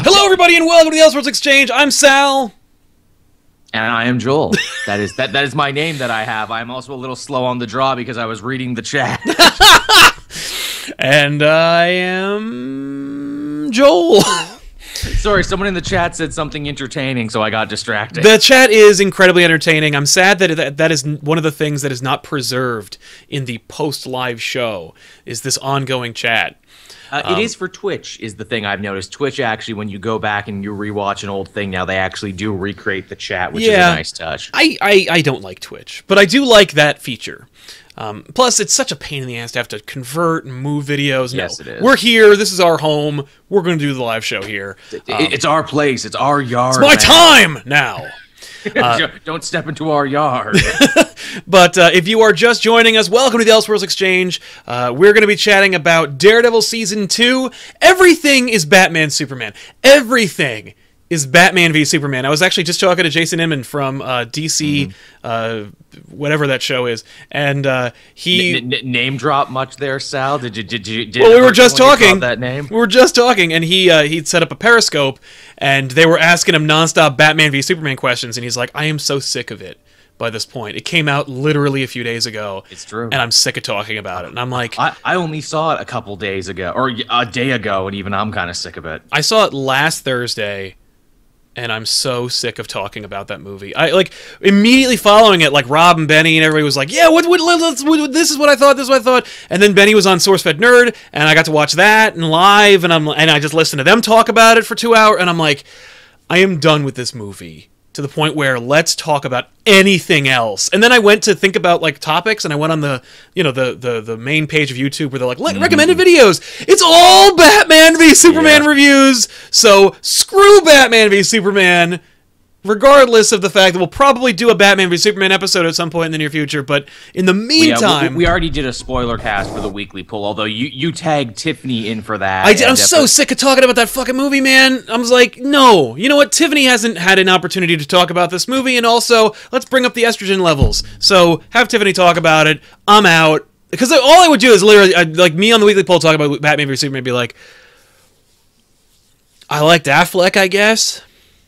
Hello, everybody, and welcome to the Elseworlds Exchange. I'm Sal. And I am Joel. That is that that is my name that I have. I'm also a little slow on the draw because I was reading the chat. And I am Joel. Sorry, someone in the chat said something entertaining, so I got distracted. the chat is incredibly entertaining. I'm sad that that, that is one of the things that is not preserved in the post live show is this ongoing chat. Uh, it is for Twitch, is the thing I've noticed. Twitch actually, when you go back and you rewatch an old thing, now they actually do recreate the chat, which is a nice touch. I, I, I don't like Twitch, but I do like that feature. Um, plus, it's such a pain in the ass to have to convert and move videos. No, Yes, it is. We're here. This is our home. We're going to do the live show here. It- it's our place. It's our yard. It's my man. time now. Don't step into our yard. But uh, if you are just joining us, welcome to the Elseworlds Exchange. Uh, we're going to be chatting about Daredevil Season 2. Everything is Batman Superman. Everything is Batman v Superman. I was actually just talking to Jason Inman from uh, DC, uh, whatever that show is, and uh, he. N- n- name drop much there, Sal? Did you? Did you? Did well, we were just talking. that name. We were just talking, and he uh, he'd set up a Periscope, and they were asking him nonstop Batman v Superman questions, and he's like, "I am so sick of it." By this point, it came out literally a few days ago. It's true. and I'm sick of talking about it. And I'm like, I, I only saw it a couple days ago, or a day ago, and even I'm kind of sick of it. I saw it last Thursday, and I'm so sick of talking about that movie. I like immediately following it, like Rob and Benny and everybody was like, "Yeah, what, what, let's, what, this is what I thought. This is what I thought." And then Benny was on SourceFed Nerd, and I got to watch that and live, and I'm and I just listened to them talk about it for two hours, and I'm like, I am done with this movie to the point where let's talk about anything else. And then I went to think about like topics, and I went on the you know the the the main page of YouTube where they're like "Le- mm-hmm. recommended videos. It's all Batman v Superman Yeah. reviews. So screw Batman v Superman. Regardless of the fact that we'll probably do a Batman v Superman episode at some point in the near future, but in the Yeah, uh, we- meantime, we, already did a spoiler cast for the Weekly Pull. Although you you tagged Tiffany in for that. I did, I'm so sick of talking about that fucking movie, man. I was like, no. You know what? Tiffany hasn't had an opportunity to talk about this movie, and also, let's bring up the estrogen levels. So, have Tiffany talk about it. I'm out. Because all I would do is literally, I'd, like, me on the Weekly Pull talk about Batman v Superman, be like, I liked Affleck, I guess.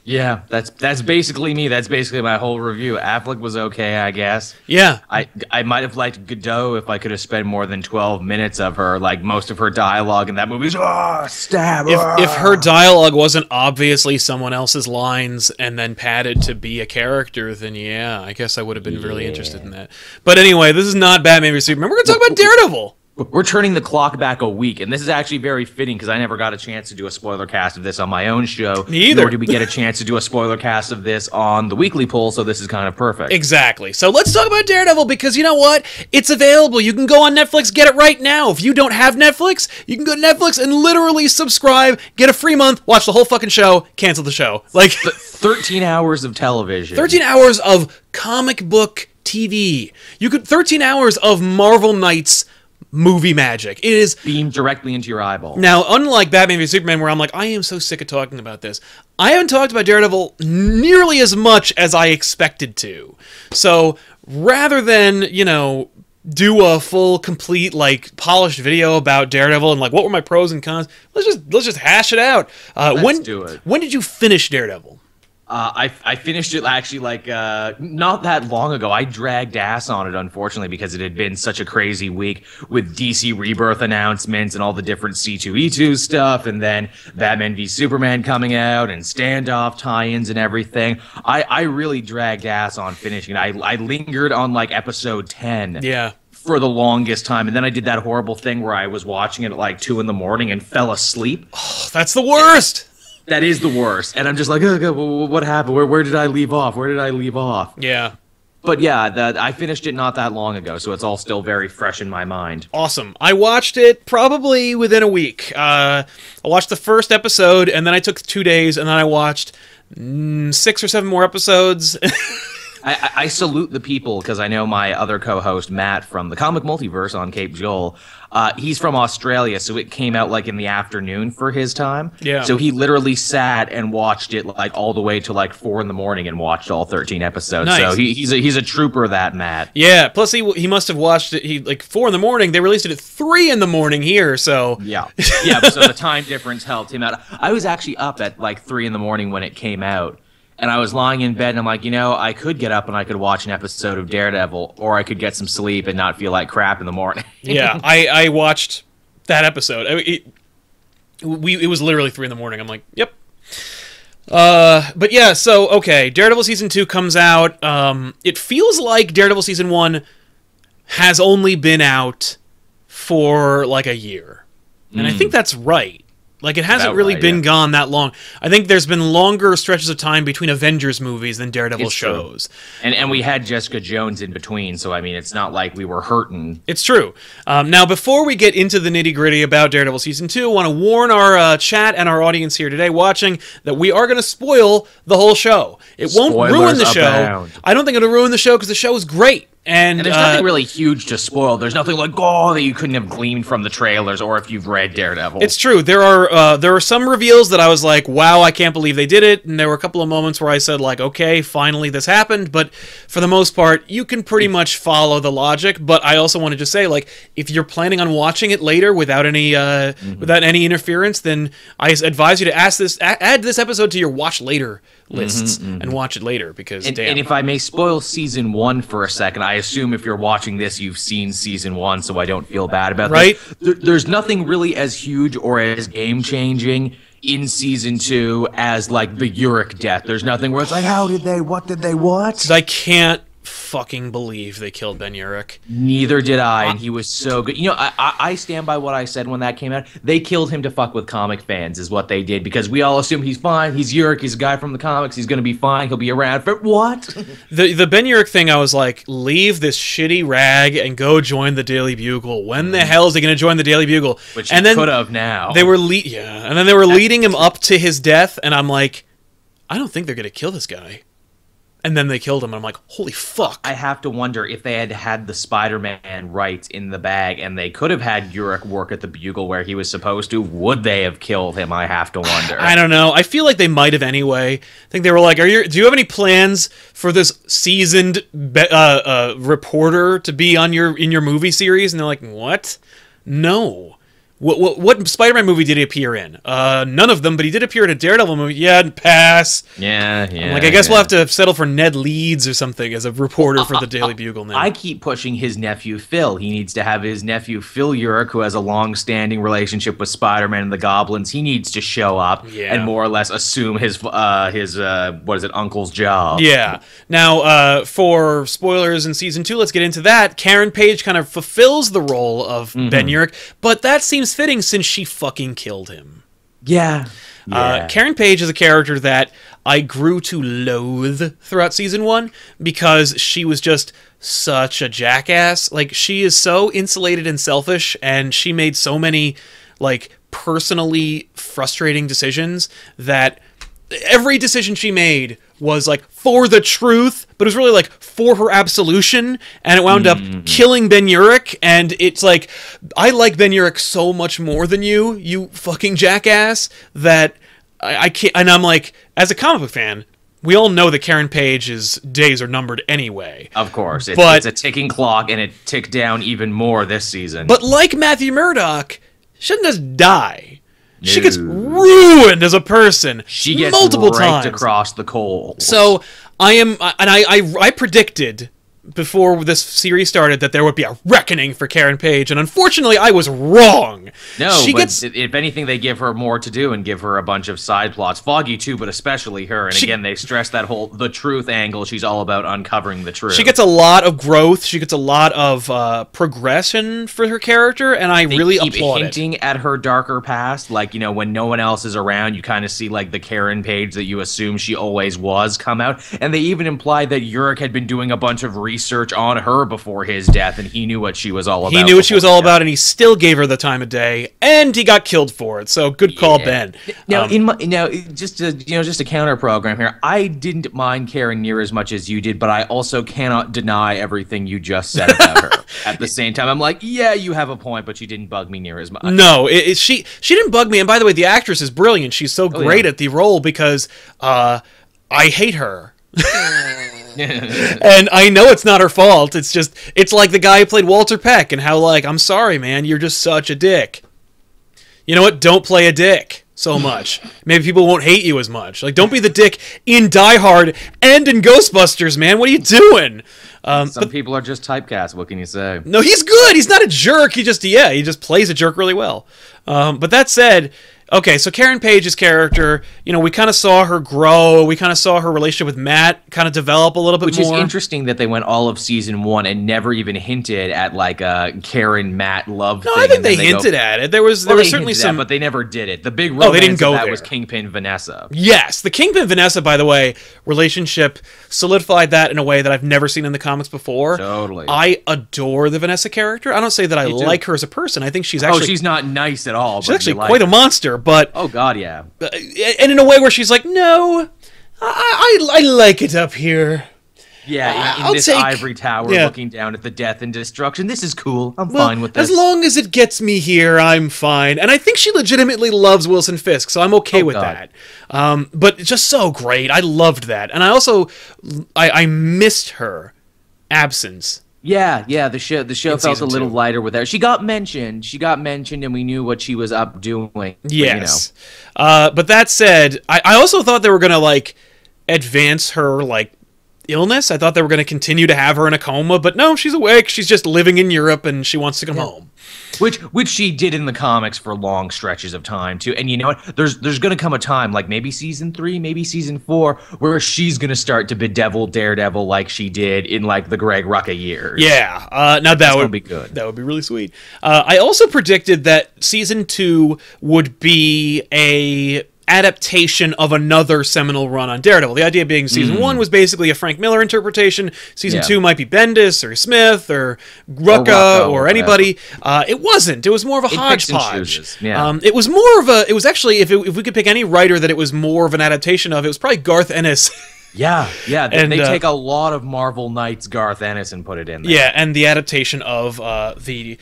Yeah, that's that's basically me. That's basically my whole review. Affleck was okay, I guess. Yeah. I I might have liked Gadot if I could have spent more than twelve minutes of her. Like most of her dialogue in that movie is oh stab. If, ah." if her dialogue wasn't obviously someone else's lines and then padded to be a character, then yeah, I guess I would have been really interested in that. But anyway, this is not Batman v Superman. We're going to talk about Daredevil. We're turning the clock back a week, and this is actually very fitting because I never got a chance to do a spoiler cast of this on my own show. Me either. Nor did we get a chance to do a spoiler cast of this on the Weekly Pull, so this is kind of perfect. Exactly. So let's talk about Daredevil because you know what? It's available. You can go on Netflix, get it right now. If you don't have Netflix, you can go to Netflix and literally subscribe, get a free month, watch the whole fucking show, cancel the show. Like Thirteen hours of television. 13 hours of comic book TV. You could 13 hours of Marvel Knights movie magic. It is beamed directly into your eyeball. now, unlike Batman v Superman, where I'm like, I am so sick of talking about this, I haven't talked about Daredevil nearly as much as I expected to. So rather than, you know, do a full, complete, like polished video about Daredevil and like what were my pros and cons, let's just let's just hash it out. Uh, Let's when do it. when did you finish Daredevil? Uh, I, I finished it actually like uh, not that long ago. I dragged ass on it, unfortunately, because it had been such a crazy week with DC Rebirth announcements and all the different C2E2 stuff, and then Batman v Superman coming out and standoff tie-ins and everything. I, I really dragged ass on finishing it. I, I lingered on like episode 10 Yeah. for the longest time, and then I did that horrible thing where I was watching it at like 2 in the morning and fell asleep. That's the worst. That is the worst. And I'm just like, oh, God, wh- wh- what happened? Where, where did I leave off? Where did I leave off? Yeah. But yeah, that I finished it not that long ago, so it's all still very fresh in my mind. Awesome. I watched it probably within a week. Uh, I watched the first episode, and then I took two days, and then I watched mm, six or seven more episodes. I, I, salute the people because I know my other co-host Matt from the Comic Multiverse on Cape Joel. Uh, he's from Australia, so it came out like in the afternoon for his time. Yeah. So he literally sat and watched it like all the way to like four in the morning and watched all thirteen episodes. Nice. So he, he's a he's a trooper, that Matt. Yeah. Plus, he he must have watched it. He like four in the morning. They released it at three in the morning here. So Yeah, yeah. So the time difference helped him out. I was actually up at like three in the morning when it came out, and I was lying in bed, and I'm like, you know, I could get up and I could watch an episode of Daredevil, or I could get some sleep and not feel like crap in the morning. yeah, I I watched that episode. I- It, we it was literally three in the morning. I'm like, yep. Uh, but yeah, so okay, Daredevil season two comes out. Um, it feels like Daredevil season one has only been out for like a year, and I think that's right. Like it hasn't really right, been yeah. gone that long. I think there's been longer stretches of time between Avengers movies than Daredevil It's true. shows. and and we had Jessica Jones in between, so I mean, it's not like we were hurting. It's true. Um, now, before we get into the nitty gritty about Daredevil season two, I want to warn our uh, chat and our audience here today watching that we are going to spoil the whole show. It won't ruin the show. abound. I don't think it'll ruin the show because the show is great. And, And there's uh, nothing really huge to spoil. There's nothing like oh that you couldn't have gleaned from the trailers, or if you've read Daredevil. It's true. There are uh, there are some reveals that I was like, "Wow, I can't believe they did it." And there were a couple of moments where I said, "Like, okay, finally this happened." But for the most part, you can pretty much follow the logic. But I also wanted to just say, like, if you're planning on watching it later without any uh, without any interference, then I advise you to ask this a- add this episode to your watch later lists mm-hmm, mm-hmm. and watch it later because And, damn. and if I may spoil season one for a second, I assume if you're watching this, you've seen season one, so I don't feel bad about Right. this. There, there's nothing really as huge or as game changing in season two as like the Urich death. There's nothing where it's like, how did they? What did they? What? I can't fucking believe they killed Ben Urich. Neither did I, and he was so good. You know, I, I stand by what I said when that came out. They killed him to fuck with comic fans, is what they did, because we all assume he's fine. He's Urich. He's a guy from the comics. He's gonna be fine. He'll be around But what? The the Ben Urich thing, I was like, leave this shitty rag and go join the Daily Bugle. When the hell is he going to join the Daily Bugle? Mm-hmm. Which and he then could have now. they were le- yeah, and then they were leading him up to his death, and I'm like, I don't think they're going to kill this guy. And then they killed him, and I'm like, holy fuck. I have to wonder if they had had the Spider-Man right in the bag, and they could have had Urich work at the Bugle where he was supposed to. Would they have killed him? I have to wonder. I don't know. I feel like they might have anyway. I think they were like, "Are you? Do you have any plans for this seasoned be- uh, uh, reporter to be on your in your movie series?" And they're like, "What? No." What, what, what Spider-Man movie did he appear in? Uh, none of them, but he did appear in a Daredevil movie. Yeah, pass. yeah, yeah. like, I guess yeah. we'll have to settle for Ned Leeds or something as a reporter for the Daily Bugle now. I keep pushing his nephew Phil. He needs to have his nephew Phil Urich, who has a long-standing relationship with Spider-Man and the Goblins. He needs to show up Yeah. and more or less assume his uh his uh what is it uncle's job. Yeah. Now, uh, for spoilers in season two, let's get into that. Karen Page kind of fulfills the role of Mm-hmm. Ben Urich, but that seems fitting since she fucking killed him. yeah. Uh, Yeah. Karen Page is a character that I grew to loathe throughout season one because she was just such a jackass. Like, she is so insulated and selfish, and she made so many, like, personally frustrating decisions that every decision she made was like for the truth, but it was really like for her absolution, and it wound up mm-hmm. killing Ben Urich. And it's like, I like Ben Urich so much more than you, you fucking jackass, that I, I can't. And I'm like, as a comic book fan, we all know that Karen Page's days are numbered anyway. Of course, it's, But- it's a ticking clock, and it ticked down even more this season. But like Matthew Murdock, she doesn't just die. She gets ruined as a person she gets multiple raked times. across the coal. So I am, and I, I, I predicted before this series started that there would be a reckoning for Karen Page, and unfortunately, I was wrong. No, she but gets. if anything, they give her more to do and give her a bunch of side plots. Foggy too, but especially her. And She- again, they stress that whole the truth angle. She's all about uncovering the truth. She gets a lot of growth. She gets a lot of uh, progression for her character, and I They really keep applaud it. hinting at her darker past, like you know, when no one else is around, you kind of see like the Karen page that you assume she always was come out, and they even imply that Urich had been doing a bunch of research on her before his death, and he knew what she was all about. He knew what she was all he died. about, and he still gave her the time of day, and he got killed for it. So good call, Yeah. Ben. Now, Um, in my, now, just to you know, just a counter program here. I didn't mind Karen near as much as you did, but I also cannot deny everything you just said about her. At the same time, I'm like, yeah, you have a point, but she didn't bug me near as much. No, it, it- she she didn't bug me. And by the way, the actress is brilliant. She's so Oh, great yeah. at the role because uh, I hate her. and I know it's not her fault. It's just it's like the guy who played Walter Peck and how like I'm sorry, man, you're just such a dick. You know what? Don't play a dick so much. Maybe people won't hate you as much. Like don't be the dick in Die Hard and in Ghostbusters, man. What are you doing? Um, Some people are just typecast. What can you say? no, he's good. He's not a jerk. He just yeah, he just plays a jerk really well. Um, but that said, okay, so Karen Page's character, you know, we kind of saw her grow. We kind of saw her relationship with Matt kind of develop a little bit Which more. is interesting that they went all of season one and never even hinted at like a Karen Matt love. No, thing, I think then they, hinted go, at it. There was Well, there was certainly hinted at it, some. but they never did it. The big Oh, romance they didn't go that there. was Kingpin Vanessa. Yes, the Kingpin Vanessa, by the way, relationship solidified that in a way that I've never seen in the comics before. Totally. I adore the Vanessa character. I don't say that I too. like her as a person. I think she's oh, actually oh, she's not nice at all. she's but actually you like quite a monster. But Oh God, yeah. uh, and in a way where she's like, no, I I, I like it up here. Yeah, in, in I'll this take- ivory tower, yeah. looking down at the death and destruction. This is cool. I'm Well, fine with this. As long as it gets me here, I'm fine. And I think she legitimately loves Wilson Fisk, so I'm okay Oh, with God. that. Um, but just so great. I loved that, and I also I, I missed her absence. Yeah, yeah. The show, the show In felt a little two. lighter with her. She got mentioned. She got mentioned, and we knew what she was up doing. but, Yes. Uh, but that said, I, I also thought they were gonna like advance her like illness. I thought they were gonna continue to have her in a coma, but no, she's awake. She's just living in Europe, and she wants to come home. Which which she did in the comics for long stretches of time too. And you know what? There's there's gonna come a time, like maybe season three, maybe season four, where she's gonna start to bedevil Daredevil like she did in like the Greg Rucka years. Yeah. Uh, now that That's would be good. That would be really sweet. Uh, I also predicted that season two would be a adaptation of another seminal run on Daredevil. The idea being season one was basically a Frank Miller interpretation. Season Mm. Yeah. two might be Bendis or Smith or Rucka or, or anybody. Uh, it wasn't. It was more of a It hodgepodge. yeah. Um, it was more of a. It was actually if it, if we could pick any writer that it was more of an adaptation of, it was probably Garth Ennis. Yeah, yeah. They, And, they uh, take a lot of Marvel Knights Garth Ennis and put it in there. Yeah, and the adaptation of uh, the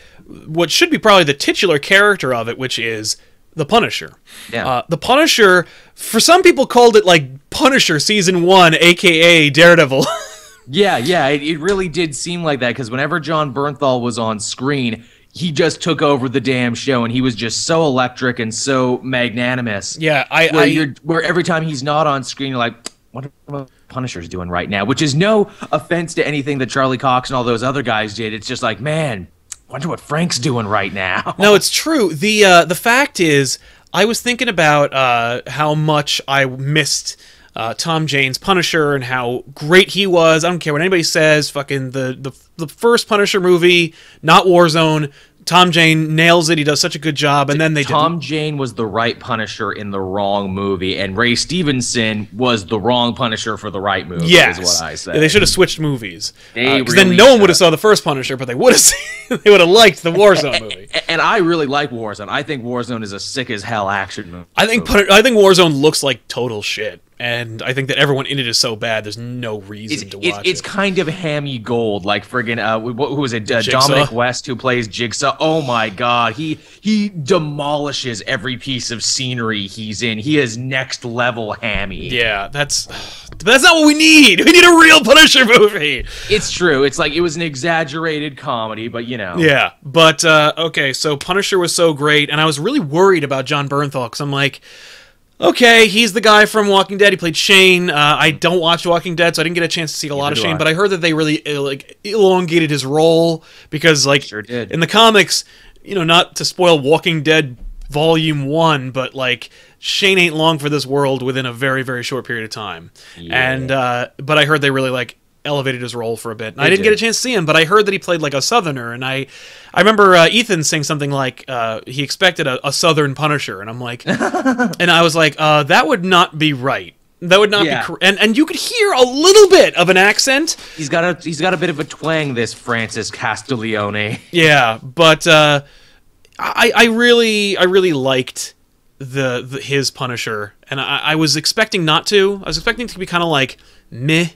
what should be probably the titular character of it, which is the Punisher. Yeah. Uh, the Punisher, for some people, called it like Punisher season one, aka Daredevil. Yeah, yeah, it, it really did seem like that because whenever Jon Bernthal was on screen, he just took over the damn show and he was just so electric and so magnanimous. yeah, I, Where I you're where every time he's not on screen, you're like, what are Punisher's doing right now? Which is no offense to anything that Charlie Cox and all those other guys did. It's just like, man, wonder what Frank's doing right now. no, it's true. the uh, The fact is, I was thinking about uh, how much I missed. Uh, Tom Jane's Punisher and how great he was. I don't care what anybody says. Fucking the the, the first Punisher movie, not Warzone. Tom Jane nails it. He does such a good job. And then they Tom Jane was the right Punisher in the wrong movie, and Ray Stevenson was the wrong Punisher for the right movie. Yes, is what I say. Yeah, they should have switched movies. Because uh, then really no one would have saw the first Punisher, but they would have seen, they would have liked the Warzone movie. And I really like Warzone. I think Warzone is a sick as hell action movie. I think I think Warzone looks like total shit, and I think that everyone in it is so bad. There's no reason It's, to it's, watch it's it. kind of hammy gold, like friggin' uh, wh- who was it? Uh, Dominic West, who plays Jigsaw. Oh my god, he he demolishes every piece of scenery he's in. He is next level hammy. yeah, that's that's not what we need. We need a real Punisher movie. It's true. It's like it was an exaggerated comedy, but you know. Yeah, but uh, okay, so Punisher was so great, and I was really worried about Jon Bernthal because I'm like, okay, he's the guy from Walking Dead. He played Shane. Uh, I don't watch Walking Dead, so I didn't get a chance to see a lot of Shane. I. But I heard that they really uh, like elongated his role because, like, Sure did. in the comics, you know, not to spoil Walking Dead Volume One, but like. Shane ain't long for this world within a very, very short period of time. And uh, but I heard they really like elevated his role for a bit. And I didn't get a chance to see him, but I heard that he played like a Southerner, and I, I remember uh, Ethan saying something like uh, he expected a, a Southern Punisher, and I'm like, and I was like, uh, that would not be right. That would not Yeah. be cor- and and you could hear a little bit of an accent. He's got a he's got a bit of a twang. This Francis Castiglione. Yeah, but uh, I I really I really liked the, the his Punisher, and I, I was expecting not to. I was expecting to be kind of like meh,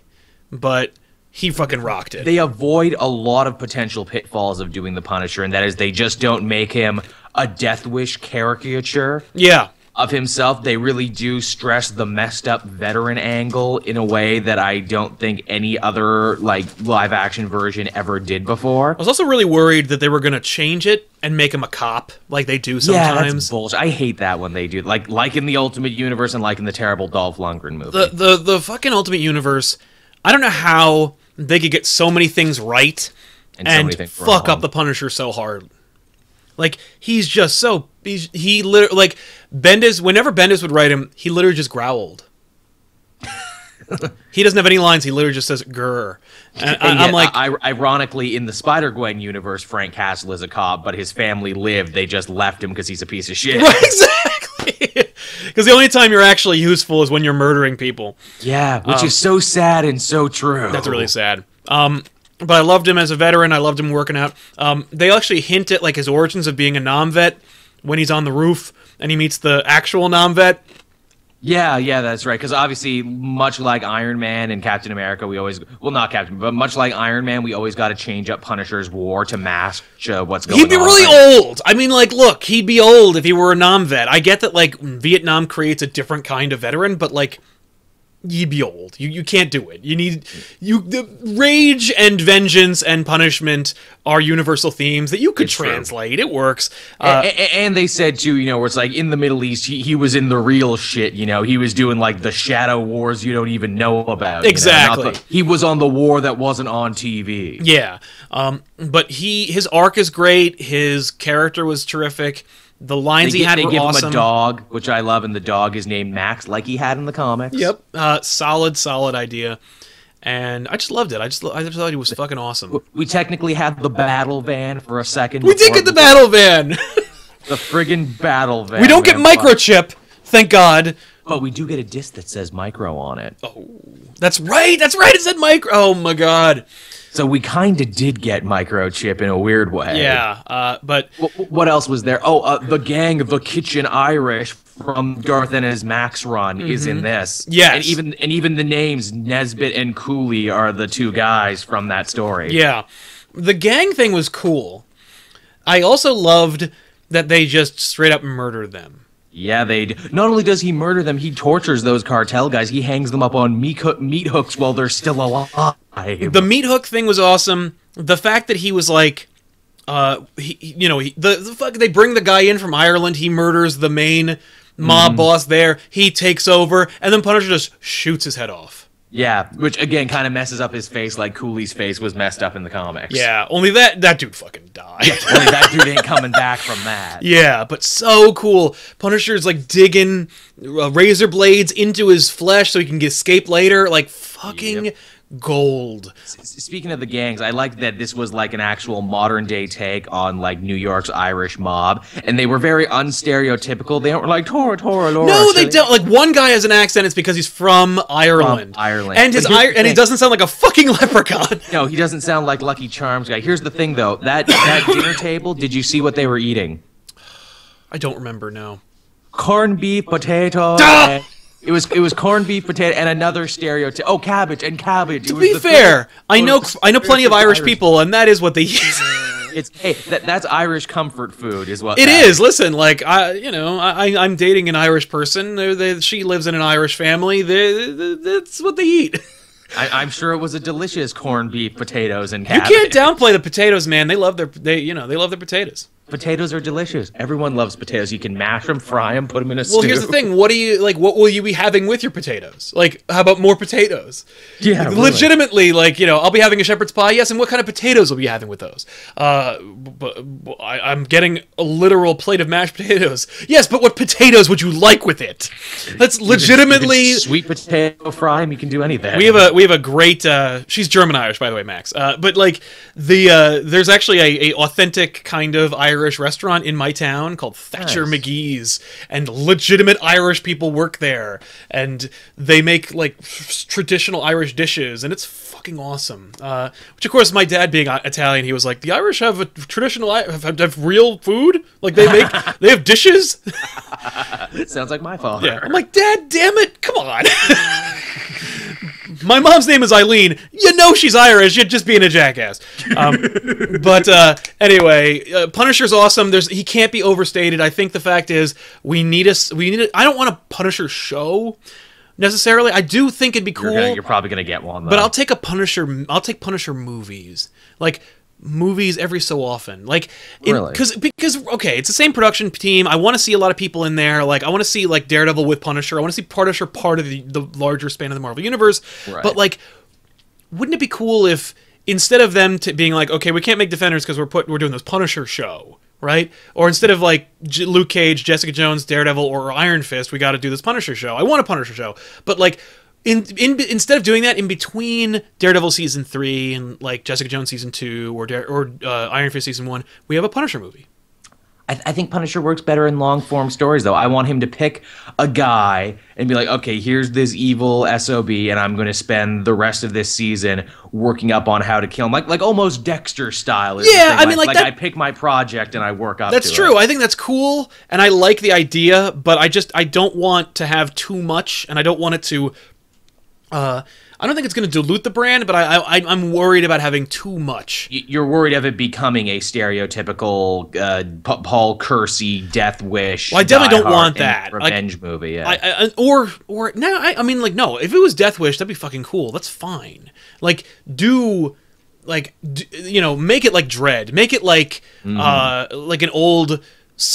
but he fucking rocked it. They avoid a lot of potential pitfalls of doing the Punisher, and that is they just don't make him a Death Wish caricature. yeah, of himself. They really do stress the messed up veteran angle in a way that I don't think any other like live action version ever did before. I was also really worried that they were gonna change it and make him a cop, like they do sometimes. Yeah, that's bullshit. I hate that when they do like like in the Ultimate Universe and like in the terrible Dolph Lundgren movie. the the the fucking Ultimate Universe. I don't know how they could get so many things right And and, things fuck wrong. up the Punisher so hard. Like he's just so he's, he literally like Bendis. Whenever Bendis would write him, he literally just growled. he doesn't have any lines. He literally just says "grr," and, I, And I'm like, I, ironically, in the Spider Gwen universe, Frank Castle is a cop, but his family lived. They just left him because he's a piece of shit. right, exactly. Because the only time you're actually useful is when you're murdering people. Yeah, which is so sad and so true. Um, That's really sad. Um, but I loved him as a veteran. I loved him working out. Um, they actually hint at like his origins of being a non-vet when he's on the roof and he meets the actual non-vet. Yeah, yeah, that's right. Because obviously, much like Iron Man and Captain America, we always well, not Captain, but much like Iron Man, we always got to change up Punisher's war to mask uh, what's going on. He'd be really right? old. I mean, like, look, he'd be old if he were a non-vet. I get that like Vietnam creates a different kind of veteran, but like. You'd be old. You you can't do it. You need you the rage and vengeance and punishment are universal themes that you could It's true. translate. It works. Uh, a- and they said too, you know, where it's like in the Middle East, he, he was in the real shit. You know, he was doing like the shadow wars you don't even know about. you know, Exactly. the- he was on the war that wasn't on TV. Yeah. Um, but he his arc is great. His character was terrific. The They, lines he gi- had they were give awesome. him a dog, which I love, and the dog is named Max, like he had in the comics. Yep. Uh, solid, solid idea. And I just loved it. I just I just thought he was fucking awesome. We technically had the battle van for a second. We did get the battle van. The friggin' battle van. we don't get microchip, thank God. But we do get a disc that says micro on it. Oh, that's right. That's right. It said micro. Oh my God. So we kind of did get microchip in a weird way. Yeah. Uh, but Wh- What else was there? Oh, uh, the gang, the Kitchen Irish from Garth Ennis Max run is in this. Mm-hmm. Yes. and even and even the names Nesbit and Cooley are the two guys from that story. yeah, the gang thing was cool. I also loved that they just straight up murdered them. Yeah. They d- not only does he murder them, he tortures those cartel guys. He hangs them up on meat, hook, meat hooks while they're still alive. the meat hook thing was awesome. The fact that he was like, uh, he, you know, he, the, the fuck they bring the guy in from Ireland. He murders the main mob boss there. He takes over, and then Punisher just shoots his head off. Yeah, which again kind of messes up his face, like Cooley's face was messed up in the comics. Yeah, only that that dude fucking died. only that dude ain't coming back from that. Yeah, but so cool. Punisher's like digging uh, razor blades into his flesh so he can escape later. Like fucking Yep. Gold. Speaking of the gangs, I like that this was like an actual modern day take on like New York's Irish mob, and they were very unstereotypical. They weren't like Tora Tora Laura. No, they don't. Like one guy has an accent. It's because he's from Ireland. Ireland. and his But here's Ir- the and he doesn't sound like a fucking leprechaun. No, he doesn't sound like Lucky Charms guy. Here's the thing though, that that dinner table, did you see what they were eating? I don't remember now. Corned beef, potato. It was it was corned beef, potato, and another stereotype. Oh, cabbage and cabbage. To be fair, I know I know plenty of Irish people, and that is what they use. It's hey, that, that's Irish comfort food, is what It is. Listen, like I, you know, I, I'm dating an Irish person. They, she lives in an Irish family. They, they- that's what they eat. I, I'm sure it was a delicious corned beef, potatoes, and cabbage. You can't downplay the potatoes, man. They love their, they, you know, they love their potatoes. Potatoes are delicious. Everyone loves potatoes. You can mash them, fry them, put them in a Well, stew. Well, here's the thing. What do you like? What will you be having with your potatoes? Like, how about more potatoes? Yeah, really. legitimately, like you know, I'll be having a shepherd's pie. Yes, and what kind of potatoes will be having with those? Uh, but, but I, I'm getting a literal plate of mashed potatoes. Yes, but what potatoes would you like with it? That's legitimately. sweet potato fry 'em, You can do anything. We have a we have a great. Uh, she's German Irish, by the way, Max. Uh, but like the uh, there's actually a, a authentic kind of Irish restaurant in my town called Thatcher Nice. McGee's, and legitimate Irish people work there, and they make like traditional Irish dishes, and it's fucking awesome. Uh, which, of course, my dad being Italian, he was like, "The Irish have a traditional have, have real food, like they make they have dishes." Sounds like my father. Yeah. I'm like, Dad, damn it. My mom's name is Eileen. You know she's Irish. You're just being a jackass. Um, but uh, anyway, uh, Punisher's awesome. There's he can't be overstated. I think the fact is we need a s- we need. A, I don't want a Punisher show necessarily. I do think it'd be cool. You're, gonna, you're probably gonna get one. Though. But I'll take a Punisher. I'll take Punisher movies, like movies every so often, like Really? because because okay, it's the same production team. I want to see a lot of people in there. Like I want to see like Daredevil with Punisher. I want to see Punisher part of the the larger span of the Marvel universe. Right. But like, wouldn't it be cool if instead of them to being like, okay, we can't make Defenders because we're put we're doing this Punisher show. Right, or instead of like J- Luke Cage, Jessica Jones, Daredevil, or Iron Fist, we got to do this Punisher show. I want a Punisher show, but like in, in instead of doing that in between Daredevil season three and like Jessica Jones season two or Dare, or uh, Iron Fist season one, we have a Punisher movie. I, I think Punisher works better in long form stories, though. I want him to pick a guy and be like, okay, here's this evil SOB, and I'm going to spend the rest of this season working up on how to kill him. Like, like almost Dexter style. Is Yeah. I mean, like that- I pick my project and I work up That's true. It. I think that's cool, and I like the idea, but I just I don't want to have too much, and I don't want it to. Uh, I don't think it's going to dilute the brand, but I, I I'm worried about having too much. You're worried of it becoming a stereotypical uh, P- Paul Kersey Death Wish. Well, I definitely don't want that. Like, revenge movie. Yeah. I, I, or or no, I, I mean like no. If it was Death Wish, that'd be fucking cool. That's fine. Like do like d- you know make it like Dread. Make it like Mm-hmm. uh like an old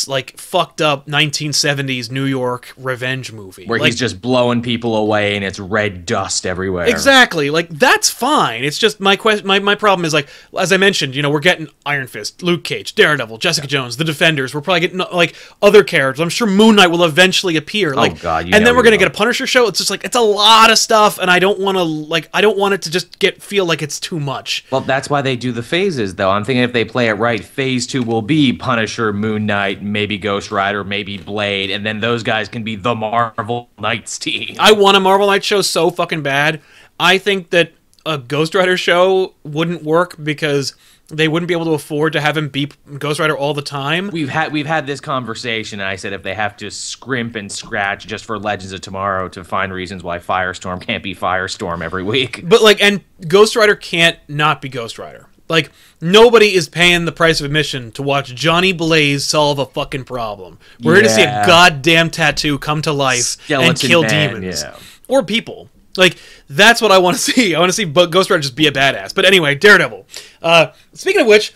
like fucked up 1970s New York revenge movie where like, he's just blowing people away and it's red dust everywhere. Exactly. Like that's fine. It's just my question. My, my problem is like as I mentioned, you know, we're getting Iron Fist, Luke Cage, Daredevil, Jessica Jones, the Defenders. We're probably getting like other characters. I'm sure Moon Knight will eventually appear. Oh, like, Oh, God, and then we're gonna get a Punisher show. It's just like it's a lot of stuff, and I don't want to like I don't want it to just get feel like it's too much. Well, that's why they do the phases, though. I'm thinking if they play it right, phase two will be Punisher, Moon Knight, maybe Ghost Rider, maybe Blade, and then those guys can be the Marvel Knights team. I want a Marvel Knights show so fucking bad. I think that a Ghost Rider show wouldn't work because they wouldn't be able to afford to have him be Ghost Rider all the time. We've had we've had this conversation, and I said if they have to scrimp and scratch just for Legends of Tomorrow to find reasons why Firestorm can't be Firestorm every week. But like, and Ghost Rider can't not be Ghost Rider. Like, nobody is paying the price of admission to watch Johnny Blaze solve a fucking problem. We're here to see a goddamn tattoo come to life Skeleton and kill man, demons yeah. or people. Like, that's what I want to see. I want to see Ghost Rider just be a badass. But anyway, Daredevil. Uh, speaking of which,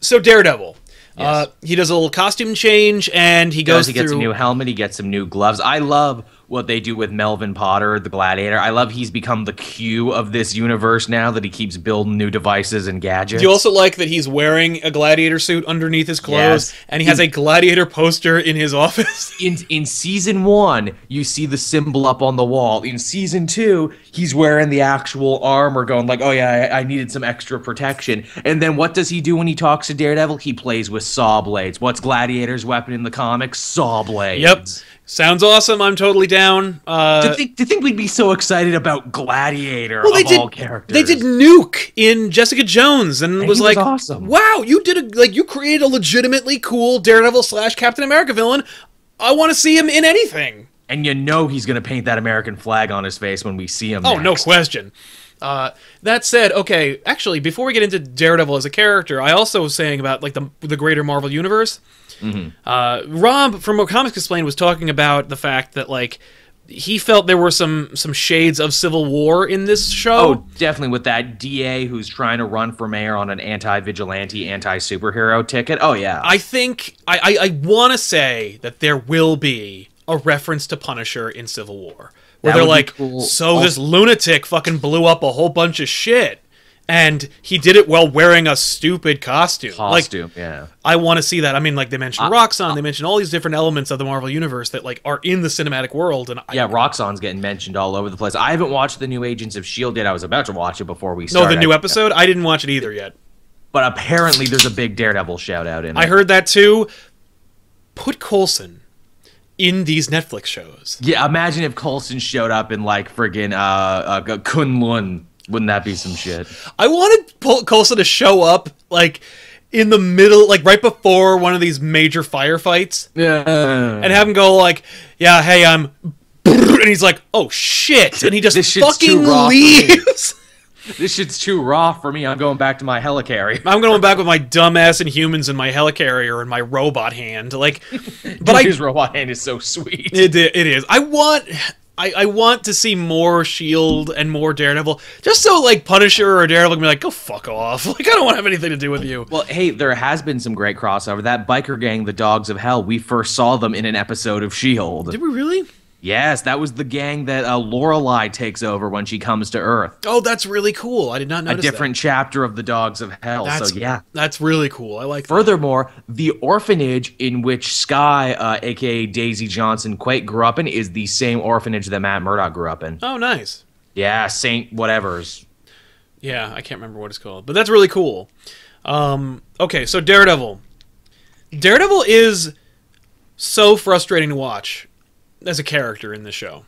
so Daredevil. Uh, he does a little costume change and he goes Goes, he gets through. a new helmet, he gets some new gloves. I love what they do with Melvin Potter, the Gladiator. I love he's become the Q of this universe now that he keeps building new devices and gadgets. Do you also like that he's wearing a gladiator suit underneath his clothes Yes. and he has a gladiator poster in his office? in in season one, you see the symbol up on the wall. In season two, he's wearing the actual armor, going like, "Oh yeah, I, I needed some extra protection." And then what does he do when he talks to Daredevil? He plays with saw blades. What's Gladiator's weapon in the comics? Saw blades. Yep. Sounds awesome. I'm totally down. Uh, To think, to think we'd be so excited about Gladiator well, they of did. all characters. They did Nuke in Jessica Jones, and, was he was like, awesome. "Wow, you did a like you created a legitimately cool Daredevil slash Captain America villain. I want to see him in anything." and you know he's gonna paint that American flag on his face when we see him. Oh, no question. Uh, that said, okay, actually, before we get into Daredevil as a character, I also was saying about like the the greater Marvel universe. Mm-hmm. Uh, Rob from What Comics Explained was talking about the fact that like he felt there were some some shades of Civil War in this show. Oh, definitely with that DA who's trying to run for mayor on an anti-vigilante, anti-superhero ticket. Oh yeah. I think I I, I want to say that there will be a reference to Punisher in Civil War, where That they're like, cool. so this lunatic fucking blew up a whole bunch of shit. And he did it while wearing a stupid costume. Costume, Like, yeah. I want to see that. I mean, like they mentioned Roxxon, they mentioned all these different elements of the Marvel universe that like are in the cinematic world, and I, Yeah, Roxxon's getting mentioned all over the place. I haven't watched the new Agents of Shield yet. I was about to watch it before we Started. no, the new episode. I didn't watch it either yet. but apparently there's a big Daredevil shout out in it. I heard that too. Put Coulson in these Netflix shows. Yeah, imagine if Coulson showed up in like friggin' uh, uh Kunlun. Wouldn't that be some shit? I wanted Pol- Coulson to show up like in the middle, like right before one of these major firefights, Yeah. and have him go like, "Yeah, hey, I'm," and he's like, "Oh shit," and he just This fucking raw for me. leaves. This shit's too raw for me. I'm going back to my helicarrier. I'm going back with my dumbass and humans and my helicarrier and my robot hand. Like, but I His robot hand is so sweet. It, it is. I want. I, I want to see more Shield and more Daredevil, just so like Punisher or Daredevil can be like, go fuck off. Like I don't want to have anything to do with you. Well, hey, there has been some great crossover. That biker gang, the Dogs of Hell, we first saw them in an episode of She-Hulk. Did we really? Yes, that was the gang that uh, Lorelei takes over when she comes to Earth. Oh, that's really cool. I did not know. A different chapter of the Dogs of Hell. That's so yeah. That's really cool. I like. That. Furthermore, the orphanage in which Skye, uh, aka Daisy Johnson Quake, grew up in is the same orphanage that Matt Murdock grew up in. Oh, nice. Yeah, Saint whatever's. Yeah, I can't remember what it's called, but that's really cool. Um, okay, so Daredevil. Daredevil is so frustrating to watch as a character in the show.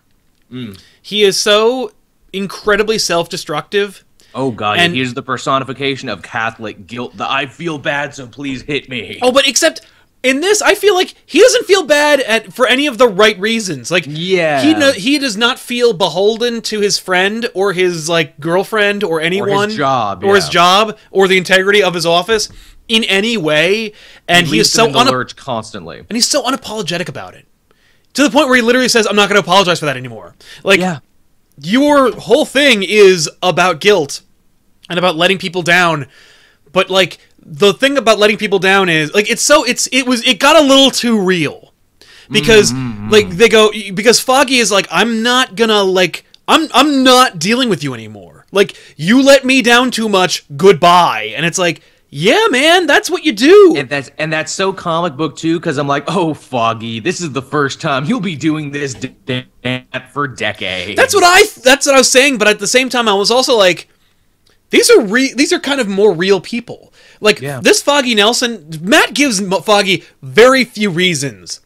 Mm. He is so incredibly self-destructive. Oh god, And- he's the personification of Catholic guilt. The I feel bad, so please hit me. Oh, but except in this, I feel like he doesn't feel bad at for any of the right reasons. Like, Yeah. he no, he does not feel beholden to his friend or his like girlfriend or anyone job, or his job or the integrity of his office in any way, and he, leaves is so in the lurch constantly. and he's so unapologetic about it to the point where he literally says, "I'm not going to apologize for that anymore." Like, Yeah. your whole thing is about guilt and about letting people down. But like the thing about letting people down is like it's so it's it was it got a little too real. Because mm, mm, mm. like they go because foggy is like i'm not gonna like i'm i'm not dealing with you anymore. Like you let me down too much. Goodbye. And it's like yeah man that's what you do And that's and that's so comic book too, because I'm like, oh, Foggy, this is the first time you'll be doing this d- for decades. That's what I that's what I was saying, but at the same time I was also like these are re- these are kind of more real people. Like Yeah. this Foggy Nelson, Matt gives Foggy very few reasons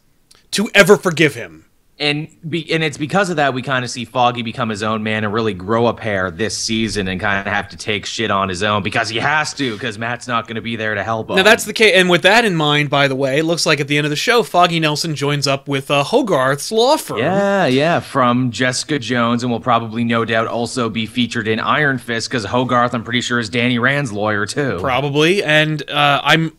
to ever forgive him. And be, and it's because of that we kind of see Foggy become his own man and really grow a pair this season and kind of have to take shit on his own because he has to because Matt's not going to be there to help him. Now that's the case, and with that in mind, by the way, it looks like at the end of the show, Foggy Nelson joins up with uh, Hogarth's law firm. yeah, yeah, from Jessica Jones, and will probably no doubt also be featured in Iron Fist because Hogarth, I'm pretty sure, is Danny Rand's lawyer too. probably and uh, i'm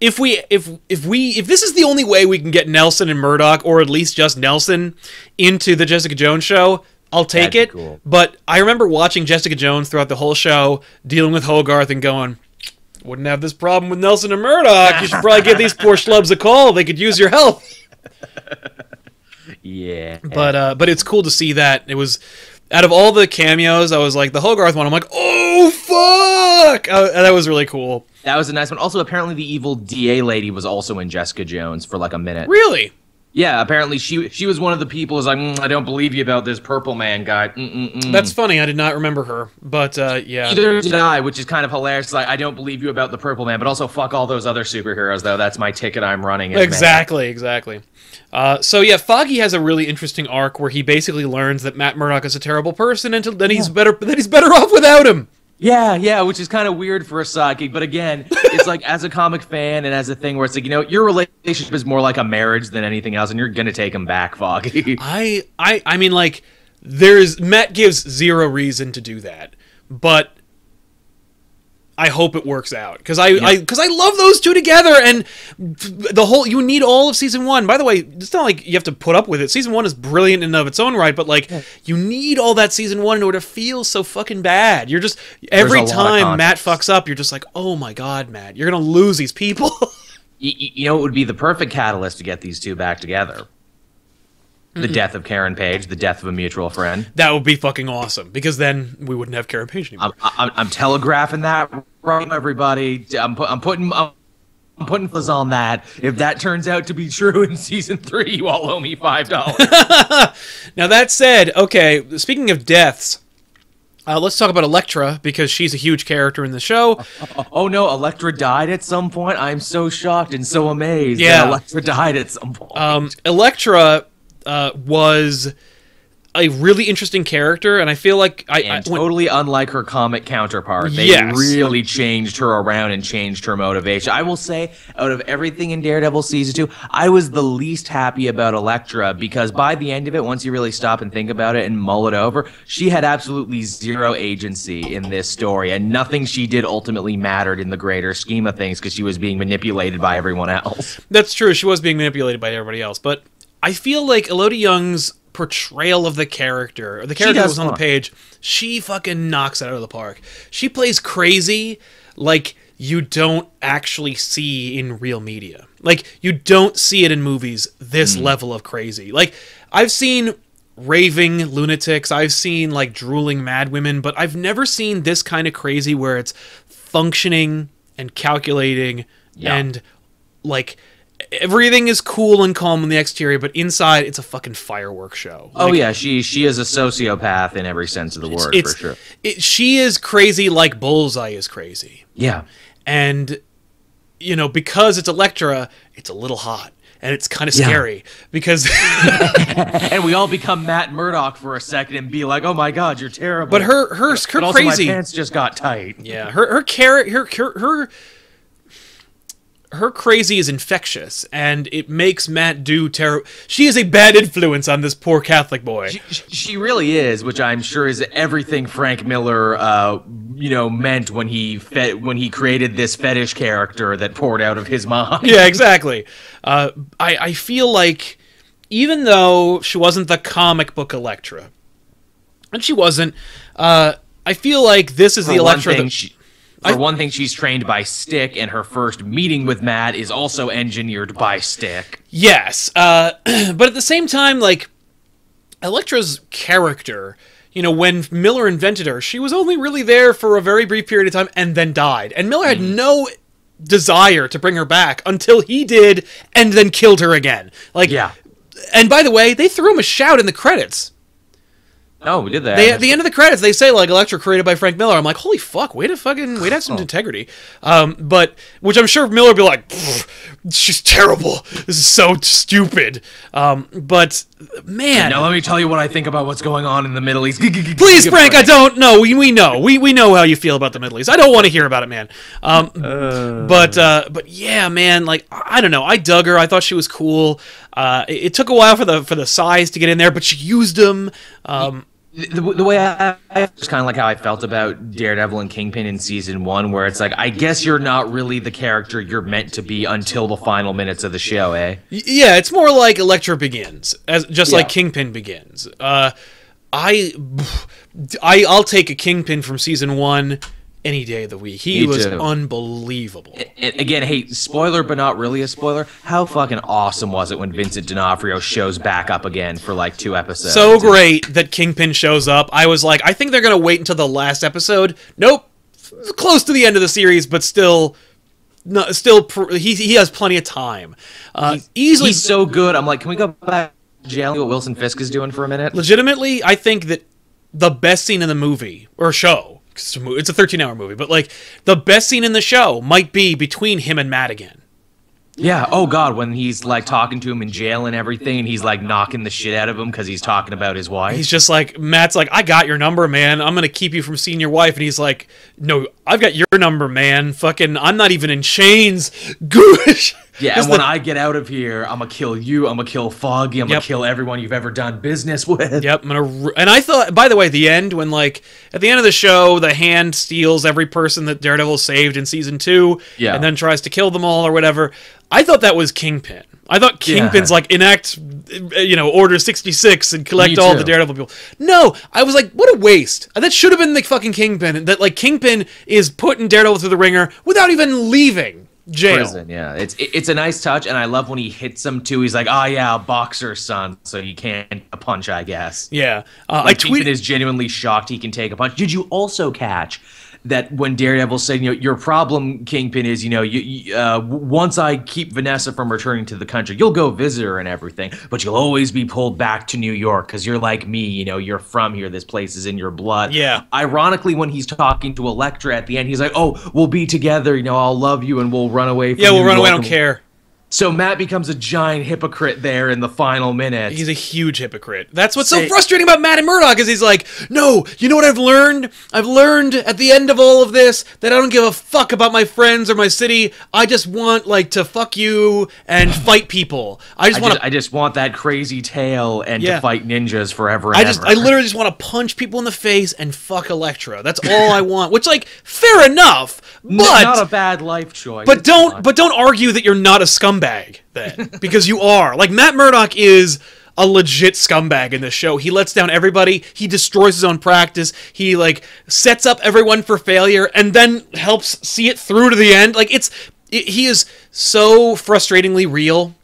if we if if we if this is the only way we can get nelson and Murdock or at least just nelson into the jessica jones show i'll take it. cool. but i remember watching jessica jones throughout the whole show dealing with hogarth and going wouldn't have this problem with nelson and Murdock. You should probably give these poor schlubs a call. They could use your help. Yeah, but uh but it's cool to see that it was out of all the cameos i was like the hogarth one i'm like oh fuck uh, that was really cool that was a nice one. Also, apparently, the evil DA lady was also in Jessica Jones for like a minute. really Yeah, apparently she she was one of the people who's like, "Mm, I don't believe you about this purple man guy. Mm-mm-mm. That's funny. I did not remember her, but uh, yeah. Neither did I, which is kind of hilarious. Like, I don't believe you about the purple man, but also fuck all those other superheroes, though. That's my ticket I'm running. as man. Exactly, exactly. Uh, so yeah, Foggy has a really interesting arc where he basically learns that Matt Murdock is a terrible person, and to- then he's better. Then he's better off without him. Yeah, yeah, which is kind of weird for a sidekick, but again, it's like as a comic fan and as a thing where it's like you know your relationship is more like a marriage than anything else, and you're gonna take him back, Foggy. I, I, I mean, like, there's Matt gives zero reason to do that, but I hope it works out because I, I, because I love those two together, and the whole you need all of season one. By the way, it's not like you have to put up with it. Season one is brilliant in and of its own right, but like you need all that season one in order to feel so fucking bad. You're just every a lot of time Matt fucks up, you're just like, oh my god, Matt, you're gonna lose these people. you, you know, it would be the perfect catalyst to get these two back together. The death of Karen Page, the death of a mutual friend. that would be fucking awesome because then we wouldn't have Karen Page anymore. I'm, I'm, I'm telegraphing that right, everybody. I'm, pu- I'm putting. I'm, I'm putting fuzz on that. If that turns out to be true in season three, you all owe me five dollars. Now that said, okay, speaking of deaths, Uh, let's talk about Elektra because she's a huge character in the show. Oh no, Elektra died at some point. I'm so shocked and so amazed. Yeah. that Elektra died at some point. Um, Elektra uh, was a really interesting character, and I feel like I, I when- totally unlike her comic counterpart. They Yes. really changed her around and changed her motivation. I will say, out of everything in Daredevil season two, I was the least happy about Elektra because by the end of it, once you really stop and think about it and mull it over, she had absolutely zero agency in this story, and nothing she did ultimately mattered in the greater scheme of things because she was being manipulated by everyone else. That's true. She was being manipulated by everybody else, but I feel like Elodie Yung's portrayal of the character, or the character that was on the page, she fucking knocks it out of the park. She plays crazy like you don't actually see in real media. Like you don't see it in movies this level of crazy. Like I've seen raving lunatics, I've seen like drooling mad women, but I've never seen this kind of crazy where it's functioning and calculating Yeah. and like everything is cool and calm on the exterior, but inside it's a fucking fireworks show. Oh yeah, she she is a sociopath in every sense of the word it's for sure. it, she is crazy like Bullseye is crazy, Yeah. and you know because it's Elektra, it's a little hot. And it's kind of Yeah. scary because, and we all become Matt Murdock for a second and be like, "Oh my God, you're terrible." but her her her but also crazy, my pants just got tight. yeah, her her character her, her her her crazy is infectious, and it makes Matt do terrible. She is a bad influence on this poor Catholic boy. She, she really is, which I'm sure is everything Frank Miller, uh, you know, meant when he fe- when he created this fetish character that poured out of his mind. yeah, exactly. Uh, I I feel like even though she wasn't the comic book Elektra, and she wasn't, uh, I feel like this is For the one Elektra thing, that she, for one thing, she's trained by Stick, and her first meeting with Matt is also engineered by Stick. Yes, uh, but at the same time, like Elektra's character, you know, when Miller invented her, she was only really there for a very brief period of time and then died. And Miller had no desire to bring her back until he did, and then killed her again. Like, Yeah. And by the way, they threw him a shout in the credits. Oh, we did that. They, at the end of the credits, they say like Elektra created by Frank Miller. I'm like, holy fuck, way to fucking, way to have some integrity. Um, but which I'm sure Miller would be like, "Pfft, she's terrible. This is so stupid. Um, but man, now let me tell you what I think about what's going on in the Middle East. please, Frank, I don't know. We, we know. We, we know how you feel about the Middle East. I don't want to hear about it, man. Um, but uh, but yeah, man. Like I I don't know. I dug her. I thought she was cool. Uh, it, it took a while for the for the sais to get in there, but she used them. Um, the, the way I, I it's kind of like how I felt about Daredevil and Kingpin in season one, where it's like, I guess you're not really the character you're meant to be until the final minutes of the show, eh? Yeah, it's more like Elektra begins, as just like Kingpin begins. Uh, I, I, I'll take a Kingpin from season one any day of the week. He Me was too. unbelievable. And again, hey, spoiler, but not really a spoiler. How fucking awesome was it when Vincent D'Onofrio shows back up again for like two episodes? So great that Kingpin shows up. I was like, I think they're gonna wait until the last episode. Nope, close to the end of the series, but still. No, still, pr- he he has plenty of time. Uh, easily, He's so good. I'm like, can we go back to jail what Wilson Fisk is doing for a minute? legitimately, I think that the best scene in the movie or show, it's a mo- it's a 13 hour movie, but like the best scene in the show might be between him and Matt again. Yeah. Oh God, when he's like talking to him in jail and everything, and he's like knocking the shit out of him because he's talking about his wife. He's just like, Matt's like, I got your number, man. I'm going to keep you from seeing your wife. And he's like, No, I've got your number, man. Fucking, I'm not even in chains. Goosh. Yeah, and when the- I get out of here, I'm gonna kill you. I'm gonna kill Foggy. I'm Yep. gonna kill everyone you've ever done business with. Yep, I'm gonna. And I thought, by the way, the end when like at the end of the show, the hand steals every person that Daredevil saved in season two, Yeah. and then tries to kill them all or whatever. I thought that was Kingpin. I thought Kingpin's Yeah. like enact, uh, you know, Order sixty six and collect all the Daredevil people. No, I was like, what a waste. That should have been the fucking Kingpin. That like Kingpin is putting Daredevil through the ringer without even leaving jail. Prison, yeah, it's it's a nice touch, and I love when he hits him too. He's like, "Oh yeah, boxer, son, so you can't a punch, I guess." Yeah, uh, Like Kingpin tweeted. is genuinely shocked he can take a punch. Did you also catch that when Daredevil said, you know, your problem, Kingpin, is, you know, you, you uh, once I keep Vanessa from returning to the country, you'll go visit her and everything, but you'll always be pulled back to New York because you're like me, you know, you're from here. This place is in your blood. Yeah. Ironically, when he's talking to Elektra at the end, he's like, oh, we'll be together, you know, I'll love you and we'll run away. From Yeah, we'll run away. I don't care. So Matt becomes a giant hypocrite there in the final minute. He's a huge hypocrite. That's what's so frustrating about Matt and Murdock is he's like, no, you know what I've learned? I've learned at the end of all of this that I don't give a fuck about my friends or my city. I just want like to fuck you and fight people. I just want. I just want that crazy tail and Yeah. to fight ninjas forever and I just, ever. I literally just want to punch people in the face and fuck Elektra. That's all I want. Which, like, fair enough, but not a bad life choice. But It's don't but don't argue that you're not a scumbag then because you are. Like Matt Murdock is a legit scumbag in this show. He lets down everybody. He destroys his own practice. He like sets up everyone for failure and then helps see it through to the end. Like it's it, he is so frustratingly real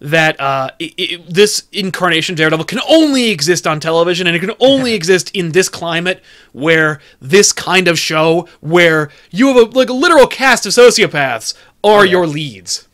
that uh, i i this incarnation of Daredevil can only exist on television, and it can only exist in this climate where this kind of show, where you have a, like a literal cast of sociopaths, Oh, are your leads.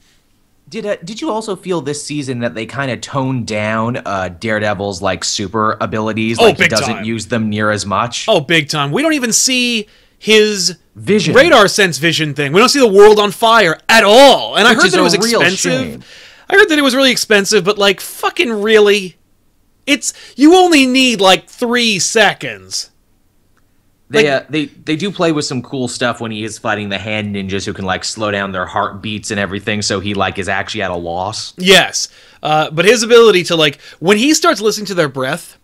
Did uh, did you also feel this season that they kind of toned down uh, Daredevil's like super abilities? Oh, like he doesn't time. use them near as much. Oh, big time. We don't even see his Vision. radar sense vision thing. We don't see the world on fire at all. And I heard that it was expensive. I heard that it was really expensive, but like fucking really, it's you only need like three seconds. They Like- uh, they they do play with some cool stuff when he is fighting the hand ninjas who can like slow down their heartbeats and everything, so he like is actually at a loss. Yes, uh, but his ability to like when he starts listening to their breath,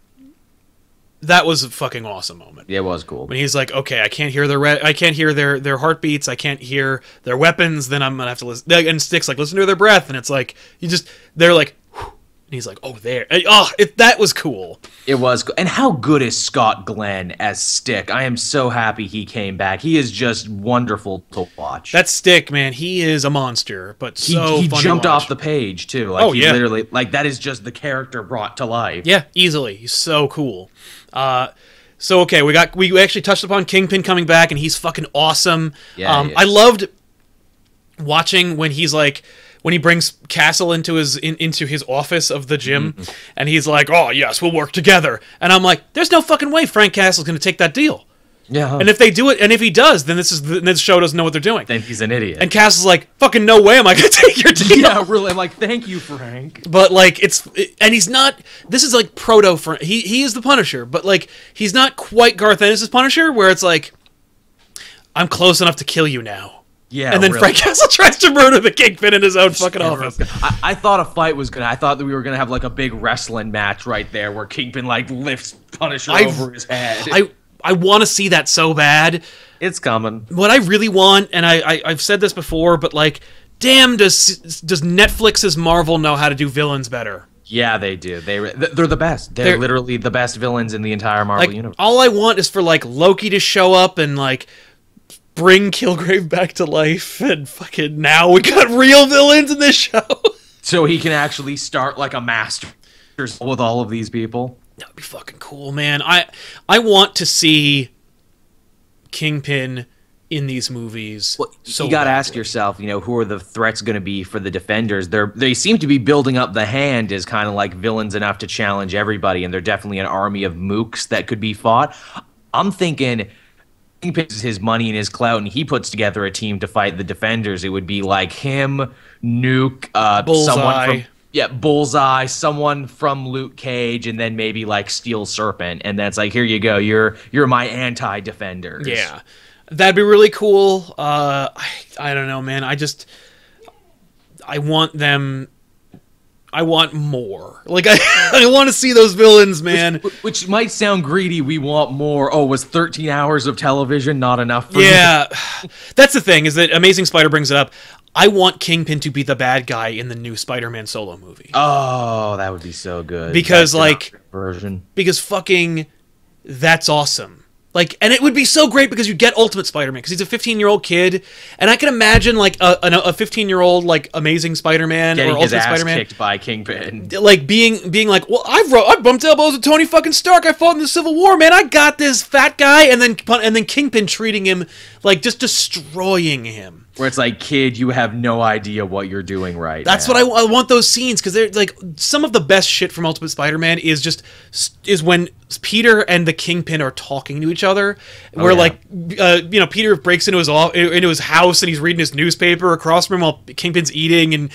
that was a fucking awesome moment. Yeah, it was cool. When he's like, "Okay, I can't hear their re- I can't hear their their heartbeats. I can't hear their weapons. Then I'm gonna have to listen." And Sticks like, "Listen to their breath," and it's like you just they're like, and he's like, "Oh, there." Oh, it, that was cool. It was, and how good is Scott Glenn as Stick? I am so happy he came back. He is just wonderful to watch. That Stick man, he is a monster, but he, so he jumped off the page too. Like Oh, yeah. literally like that is just the character brought to life. Yeah, easily. He's so cool. Uh, so okay, we got we actually touched upon Kingpin coming back, and he's fucking awesome. Yeah, um, I loved watching when he's like when he brings Castle into his in, into his office of the gym, Mm-hmm. and he's like, "Oh yes, we'll work together." And I'm like, "There's no fucking way Frank Castle's going to take that deal." Yeah. And if they do it, and if he does, then this is then this show doesn't know what they're doing. then he's an idiot. And Castle's like, "Fucking no way am I going to take your deal." yeah, really. I'm like, thank you, Frank. but like it's and he's not this is like proto for he he is the punisher but like he's not quite garth ennis' punisher where it's like i'm close enough to kill you now Yeah. and then really. frank castle tries to murder the kingpin in his own fucking office I, I thought a fight was gonna. I thought that we were gonna have like a big wrestling match right there, where Kingpin like lifts Punisher I- over his head. i i want to see that so bad it's coming. what i really want and I, I i've said this before but like damn does does netflix's marvel know how to do villains better Yeah, they do. They they're the best. They're, They're- literally the best villains in the entire Marvel like universe. all I want is for like Loki to show up and like bring Kilgrave back to life and fucking now we got real villains in this show. So he can actually start like a master with all of these people. That'd be fucking cool, man. I I want to see Kingpin in these movies. Well, so you got to ask yourself, you know, who are the threats going to be for the defenders? They're they seem to be building up the hand as kind of like villains enough to challenge everybody, and they're definitely an army of mooks that could be fought. I'm thinking. He puts his money and his clout, and he puts together a team to fight the defenders. It would be like him, Nuke, uh, someone from yeah, Bullseye, someone from Luke Cage, and then maybe like Steel Serpent, and that's like, here you go, you're you're my anti-defenders. Yeah. That'd be really cool. Uh I, I don't know, man. I just I want them I want more. Like I I want to see those villains, man. Wh- Which might sound greedy. We want more. Oh, was 13 hours of television not enough for you? Yeah, that's the thing is that Amazing Spider brings it up. I want Kingpin to be the bad guy in the new Spider-Man solo movie Oh, that would be so good. Because, That like- version. because fucking that's awesome. Like, and it would be so great because you get Ultimate Spider-Man because he's a 15-year-old kid, and I can imagine like a a 15-year-old like Amazing Spider-Man Getting or his Ultimate ass Spider-Man, kicked by Kingpin. like being being like, well, I've ro- I bumped elbows with Tony fucking Stark. I fought in the Civil War, man. I got this fat guy, and then and then Kingpin treating him like just destroying him. Where it's like, kid, you have no idea what you're doing right. That's now. what I, I want those scenes because they're like some of the best shit from Ultimate Spider-Man is just is when Peter and the Kingpin are talking to each other. where yeah. like uh, you know Peter breaks into his off, into his house and he's reading his newspaper across from him while Kingpin's eating and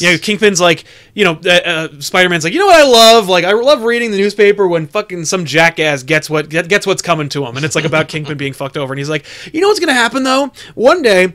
you know Kingpin's like you know uh, uh, Spider-Man's like you know what I love like I love reading the newspaper when fucking some jackass gets what gets what's coming to him and it's like about Kingpin being fucked over and he's like you know what's gonna happen though one day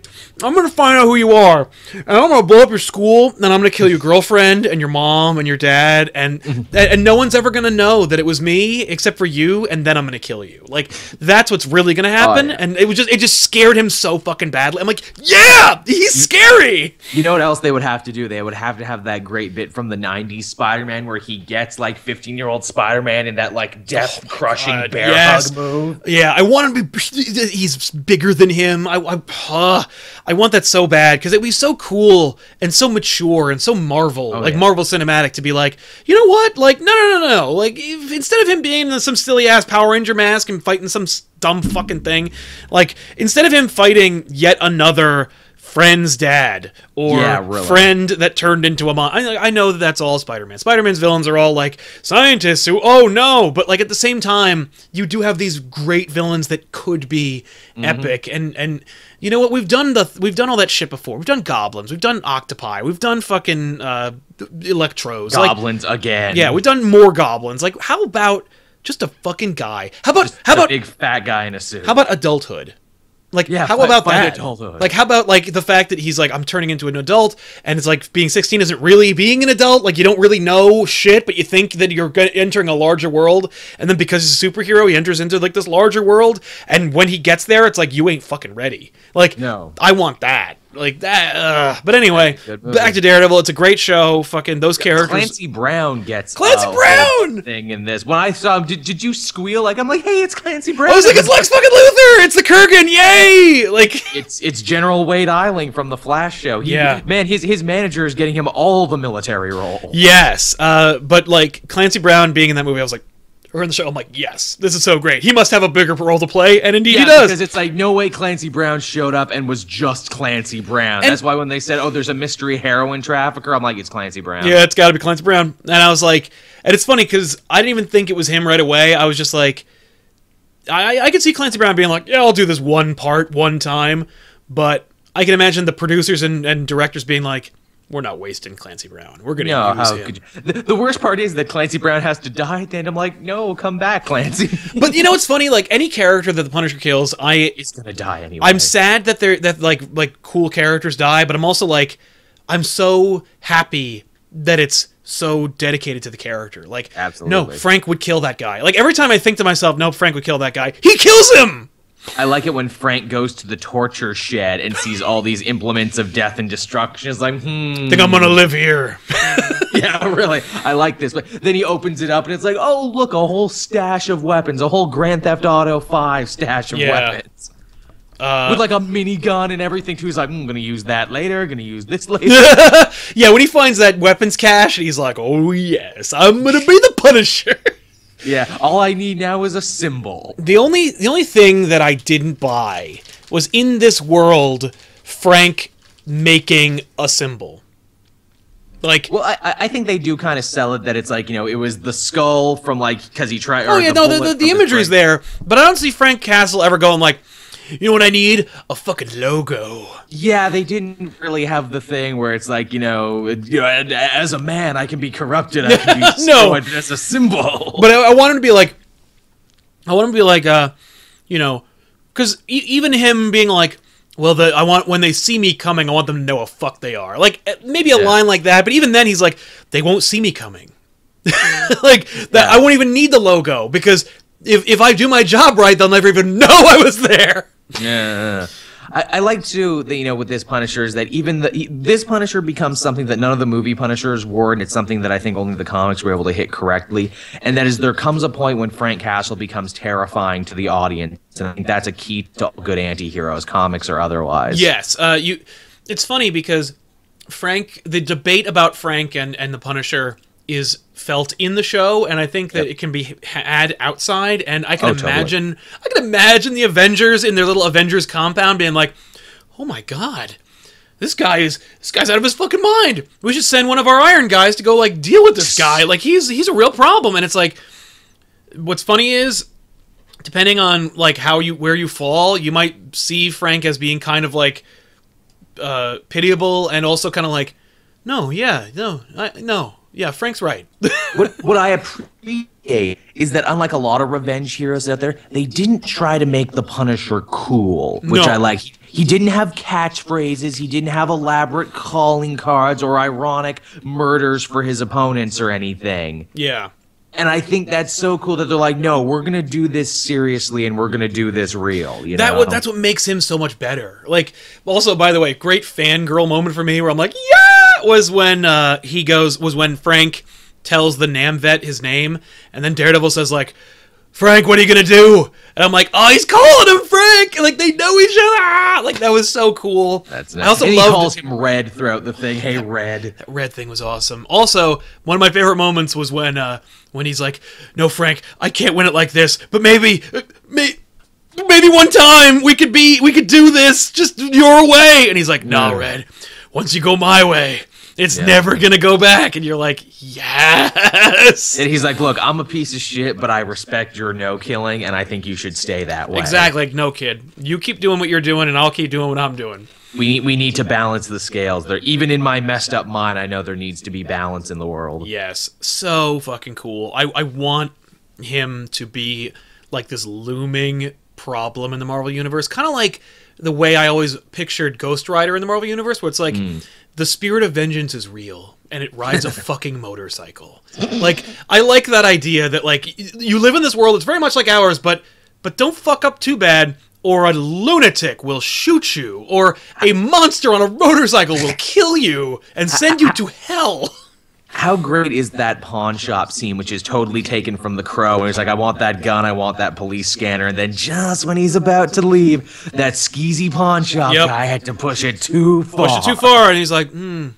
I'm gonna find out who you are and I'm gonna blow up your school and I'm gonna kill your girlfriend and your mom and your dad and and, and no one's ever gonna know that it was me except for you and then I'm gonna kill you like that's what's really gonna happen yeah. and it was just it just scared him so fucking badly I'm like yeah he's scary You know what else they would have to do? They would have to have that great bit from the 90s Spider Man where he gets like 15 year old Spider Man in that like death crushing God, bear yes. hug move. Yeah, I want to be. He's bigger than him. I, I, uh, I want that so bad because it'd be so cool and so mature and so Marvel, oh, like yeah. Marvel Cinematic, to be like, you know what? Like, no, no, no, no. Like, if, instead of him being in some silly ass Power Ranger mask and fighting some dumb fucking thing, like, instead of him fighting yet another friend's dad or Yeah, really. friend that turned into a mom. I, I know that that's all Spider-Man. Spider-Man's villains are all like scientists who, oh no, but like at the same time, you do have these great villains that could be Mm-hmm. epic. And and you know what? We've done the we've done all that shit before. We've done goblins. We've done octopi. We've done fucking uh, electros. Like, Goblins again. yeah, we've done more goblins. Like, how about just a fucking guy? How about how a about big fat guy in a suit. how about adulthood? Like, Yeah, how about that? adulthood. Like, how about like the fact that he's like, I'm turning into an adult, and it's like being 16 isn't really being an adult. Like, you don't really know shit, but you think that you're entering a larger world, and then because he's a superhero, he enters into like this larger world, and when he gets there, it's like you ain't fucking ready. Like, No. I want that. Like that. Uh. But anyway, back to Daredevil. It's a great show. Fucking those characters. Clancy Brown gets Clancy Brown! thing in this. When I saw him, did, did you squeal? Like I'm like, hey, it's Clancy Brown. I was like, it's Lex fucking Luthor. It's the Kurgan. Yay! Like. It's it's General Wade Eiling from the Flash show. He, Yeah. man, his his manager is getting him all the military roles. Yes, uh, but like Clancy Brown being in that movie, I was like, or in the show, I'm like, yes, this is so great. He must have a bigger role to play, and indeed Yeah, he does. because it's like no way Clancy Brown showed up and was just Clancy Brown. And- That's why when they said, "Oh, there's a mystery heroin trafficker," I'm like, "It's Clancy Brown." yeah, it's got to be Clancy Brown. And I was like, and it's funny because I didn't even think it was him right away. I was just like, I I could see Clancy Brown being like, yeah, I'll do this one part one time, but I can imagine the producers and, and directors being like, we're not wasting Clancy Brown. We're gonna No, use how him. could you? The, the worst part is that Clancy Brown has to die end. I'm like, no, come back, Clancy. But you know what's funny? Like any character that the Punisher kills, I is gonna die anyway. I'm sad that they're that like like cool characters die, but I'm also like I'm so happy that it's so dedicated to the character. Like Absolutely. no, Frank would kill that guy. Like every time I think to myself, no, Frank would kill that guy. He kills him. I like it when Frank goes to the torture shed and sees all these implements of death and destruction. It's like, hmm, think I'm gonna live here. yeah, really. I like this. But then he opens it up and it's like, oh, look, a whole stash of weapons, a whole Grand Theft Auto 5 stash of Yeah. weapons. Uh, With like a minigun and everything too. He's like, I'm gonna use that later, gonna use this later. yeah, when he finds that weapons cache, he's like, "Oh yes, I'm gonna be the Punisher." yeah, all I need now is a symbol. the only the only thing that I didn't buy was in this world, Frank making a symbol. Like Well, I, I- I think they do kind of sell it that it's like, you know, it was the skull from like, because he tried. Oh yeah, no, the, the, the imagery's there, but I don't see Frank Castle ever going like, you know what I need? A fucking logo. Yeah, they didn't really have the thing where it's like, you know, you know as a man, I can be corrupted. I can be No. as a symbol. But I, I want him to be like, I want him to be like, uh, you know, because e- even him being like, well, the I want when they see me coming, I want them to know what fuck they are. Like eh, maybe a Yeah. line like that, but even then, he's like, they won't see me coming. like that, I won't even need the logo because if if I do my job right, they'll never even know I was there. Yeah. I, I like to, that, you know, with this Punisher is that even the this Punisher becomes something that none of the movie Punishers were, and it's something that I think only the comics were able to hit correctly. And that is there comes a point when Frank Castle becomes terrifying to the audience, and I think that's a key to good anti-heroes, comics or otherwise. Yes, uh, you. It's funny because Frank, the debate about Frank and and the Punisher is felt in the show, and I think that Yep. it can be had outside. And I can Oh, totally. imagine, I can imagine the Avengers in their little Avengers compound being like, "Oh my god." This guy is this guy's out of his fucking mind. We should send one of our iron guys to go like deal with this guy. Like he's he's a real problem. And it's like what's funny is depending on like how you where you fall, you might see Frank as being kind of like uh, pitiable and also kind of like, no, yeah, no, I, no, yeah, Frank's right. what what I appreciate is that unlike a lot of revenge heroes out there, they didn't try to make the Punisher cool, which No. I like. He, didn't have catchphrases, he didn't have elaborate calling cards or ironic murders for his opponents or anything. yeah, And I think that's so cool that they're like, no, we're gonna do this seriously and we're gonna do this real. You that know? what that's what makes him so much better. Like, also by the way, great fangirl moment for me where I'm like, yeah, was when uh, he goes was when Frank tells the Nam vet his name, and then Daredevil says like. Frank, what are you gonna do? And I'm like, oh, he's calling him Frank. Like they know each other. Ah! Like that was so cool. That's nice. I also and loved he calls him Red throughout the thing. Hey, Red. That Red thing was awesome. Also, one of my favorite moments was when uh when he's like, "No, Frank, I can't win it like this, but maybe uh, may, maybe one time we could be we could do this just your way." And he's like, "No, Yeah. Red. Once you go my way, it's never going to go back." And you're like, "Yes." And he's like, look, I'm a piece of shit, but I respect your no killing, and I think you should stay that way. Exactly. Like, no, kid. You keep doing what you're doing, and I'll keep doing what I'm doing. We we need to balance the scales. There, even in my messed up mind, I know there needs to be balance in the world. Yes, so fucking cool. I, I want him to be like this looming problem in the Marvel universe, kind of like the way I always pictured Ghost Rider in the Marvel universe, where it's like hmm. The spirit of vengeance is real and it rides a fucking motorcycle. Like I like that idea that like you live in this world. It's very much like ours, but but don't fuck up too bad. Or a lunatic will shoot you, or a monster on a motorcycle will kill you and send you to hell. How great is that pawn shop scene, which is totally taken from The Crow? And he's like, I want that gun, I want that police scanner. And then just when he's about to leave, that skeezy pawn shop Yep. guy had to push it too far. push it too far, and he's like, hmm,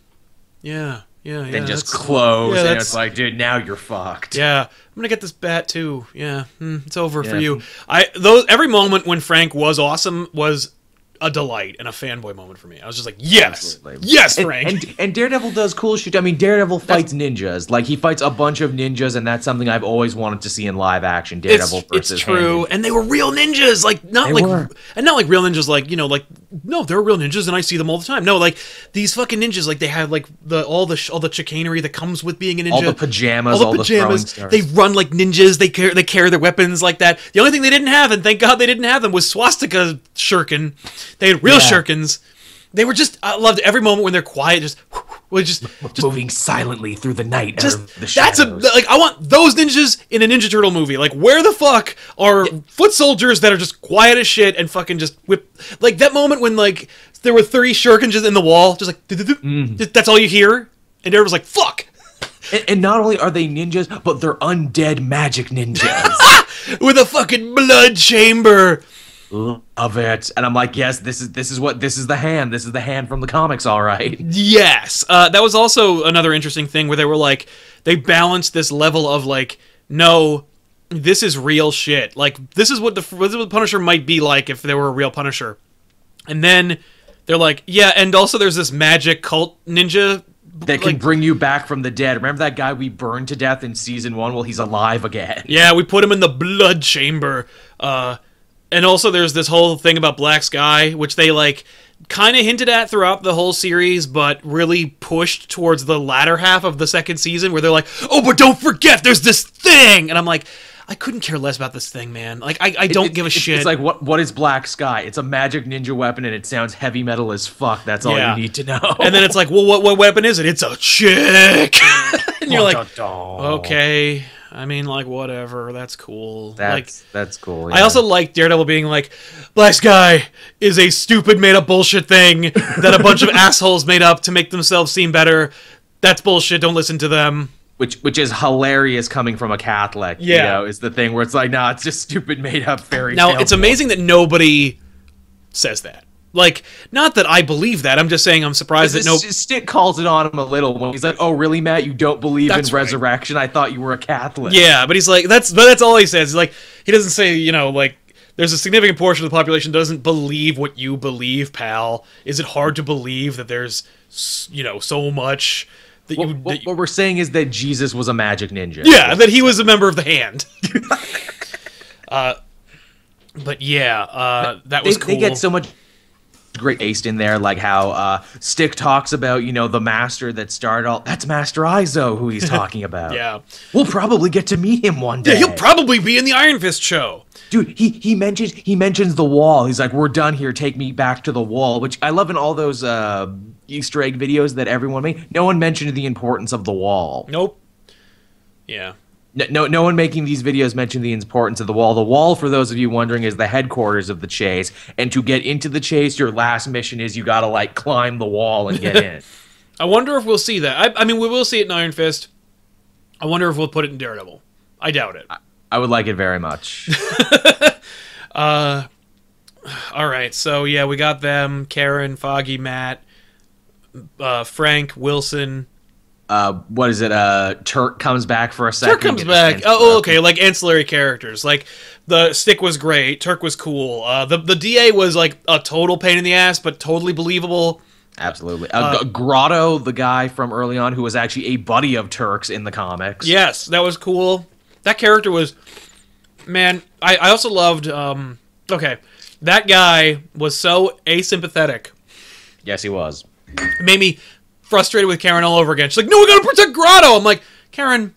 yeah, yeah, yeah. Then just close. yeah, and it's like, dude, now you're fucked. yeah, I'm gonna get this bat too. Yeah, hmm, it's over for you. I those every moment when Frank was awesome was a delight and a fanboy moment for me. I was just like, yes, Absolutely. yes, And, Frank. and, and Daredevil does cool shit. I mean, Daredevil fights ninjas. Like he fights a bunch of ninjas, and that's something I've always wanted to see in live action. Daredevil it's versus true, Hand. and they were real ninjas, like not They like, were. and not like real ninjas, like you know, like no, they're real ninjas, and I see them all the time. No, like these fucking ninjas, like they had like the all the sh- all the chicanery that comes with being a ninja, All the pajamas, all the throwing stars. They run like ninjas. They carry they carry their weapons like that. The only thing they didn't have, and thank God they didn't have them, was swastika shuriken. They had real Yeah. shurikens. They were just I loved every moment when they're quiet, just was just just moving silently through the night. just the that's a like I want those ninjas in a Ninja Turtle movie. Like where the fuck are foot soldiers that are just quiet as shit and fucking just whip like that moment when like there were three shurikens just in the wall, just like Mm. that's all you hear, and everyone's like fuck. And, and not only are they ninjas, but they're undead magic ninjas. with a fucking blood chamber. Love it. And I'm like, yes, this is this is what this is the hand. This is the hand from the comics, all right. Yes, uh, that was also another interesting thing where they were like they balanced this level of like no, this is real shit. Like this is what the this is what Punisher might be like if there were a real Punisher, and then they're like yeah, and also there's this magic cult ninja. That can like- bring you back from the dead. Remember that guy we burned to death in season one? Well, he's alive again. Yeah, we put him in the blood chamber. Uh, and also there's this whole thing about Black Sky, which they like kind of hinted at throughout the whole series, but really pushed towards the latter half of the second season, where they're like, "Oh, but don't forget, there's this thing," and I'm like, I couldn't care less about this thing, man. Like, I, I don't It- give a it's- shit. It's like what what is Black Sky? It's a magic ninja weapon and it sounds heavy metal as fuck. That's all Yeah. you need to know. and then it's like, well, what what weapon is it? It's a chick, and you're like, okay. I mean, like whatever. That's cool. That's like that's cool. I also like Daredevil being like, Black Sky is a stupid made up bullshit thing that a bunch of assholes made up to make themselves seem better. That's bullshit. Don't listen to them. which which is hilarious coming from a Catholic. you Yeah. know, is the thing where it's like, nah, it's just stupid made up fairy. Now, it's amazing that nobody says that. Like, not that I believe that. I'm just saying I'm surprised that no. Stick calls it on him a little when he's like, "Oh, really, Matt? You don't believe That's in right. resurrection? I thought you were a Catholic." Yeah, but he's like that's but that's all he says. He's like he doesn't say you know like there's a significant portion of the population doesn't believe what you believe, pal. Is it hard to believe that there's you know so much that What, you, what- that you what we're saying is that Jesus was a magic ninja. yeah that he was a member of the hand. uh, but yeah, uh, that they, was cool. they get so much great taste in there, like how uh, Stick talks about, you know, the master that started all. That's Master Izo, who he's talking about. yeah, we'll probably get to meet him one day. yeah, he'll probably be in the Iron Fist show. dude he he mentions he mentions the wall he's like we're done here take me back to the wall which i love in all those uh easter egg videos that everyone made no one mentioned the importance of the wall Nope. Yeah. No, no no one making these videos mentioned the importance of the wall the wall for those of you wondering is the headquarters of the Chaste and to get into the Chaste your last mission is you gotta like climb the wall and get in I wonder if we'll see that. I, I mean, we will see it in Iron Fist. I wonder if we'll put it in Daredevil. I doubt it. i would like it very much All right, so yeah, we got them: Karen, Foggy, Matt, uh, Frank, Wilson. Uh what is it uh turk comes back for a second Turk comes back. Oh, okay, like ancillary characters. Like the stick was great. Turk was cool. Uh, the the DA was like a total pain in the ass, but totally believable. Absolutely. Uh, G- Grotto, the guy from early on who was actually a buddy of Turk's in the comics. Yes, that was cool. That character was, man. I I also loved. Um, okay, that guy was so asympathetic. Yes, he was. It made me frustrated with Karen all over again. She's like, "No, we gotta protect Grotto." I'm like, Karen,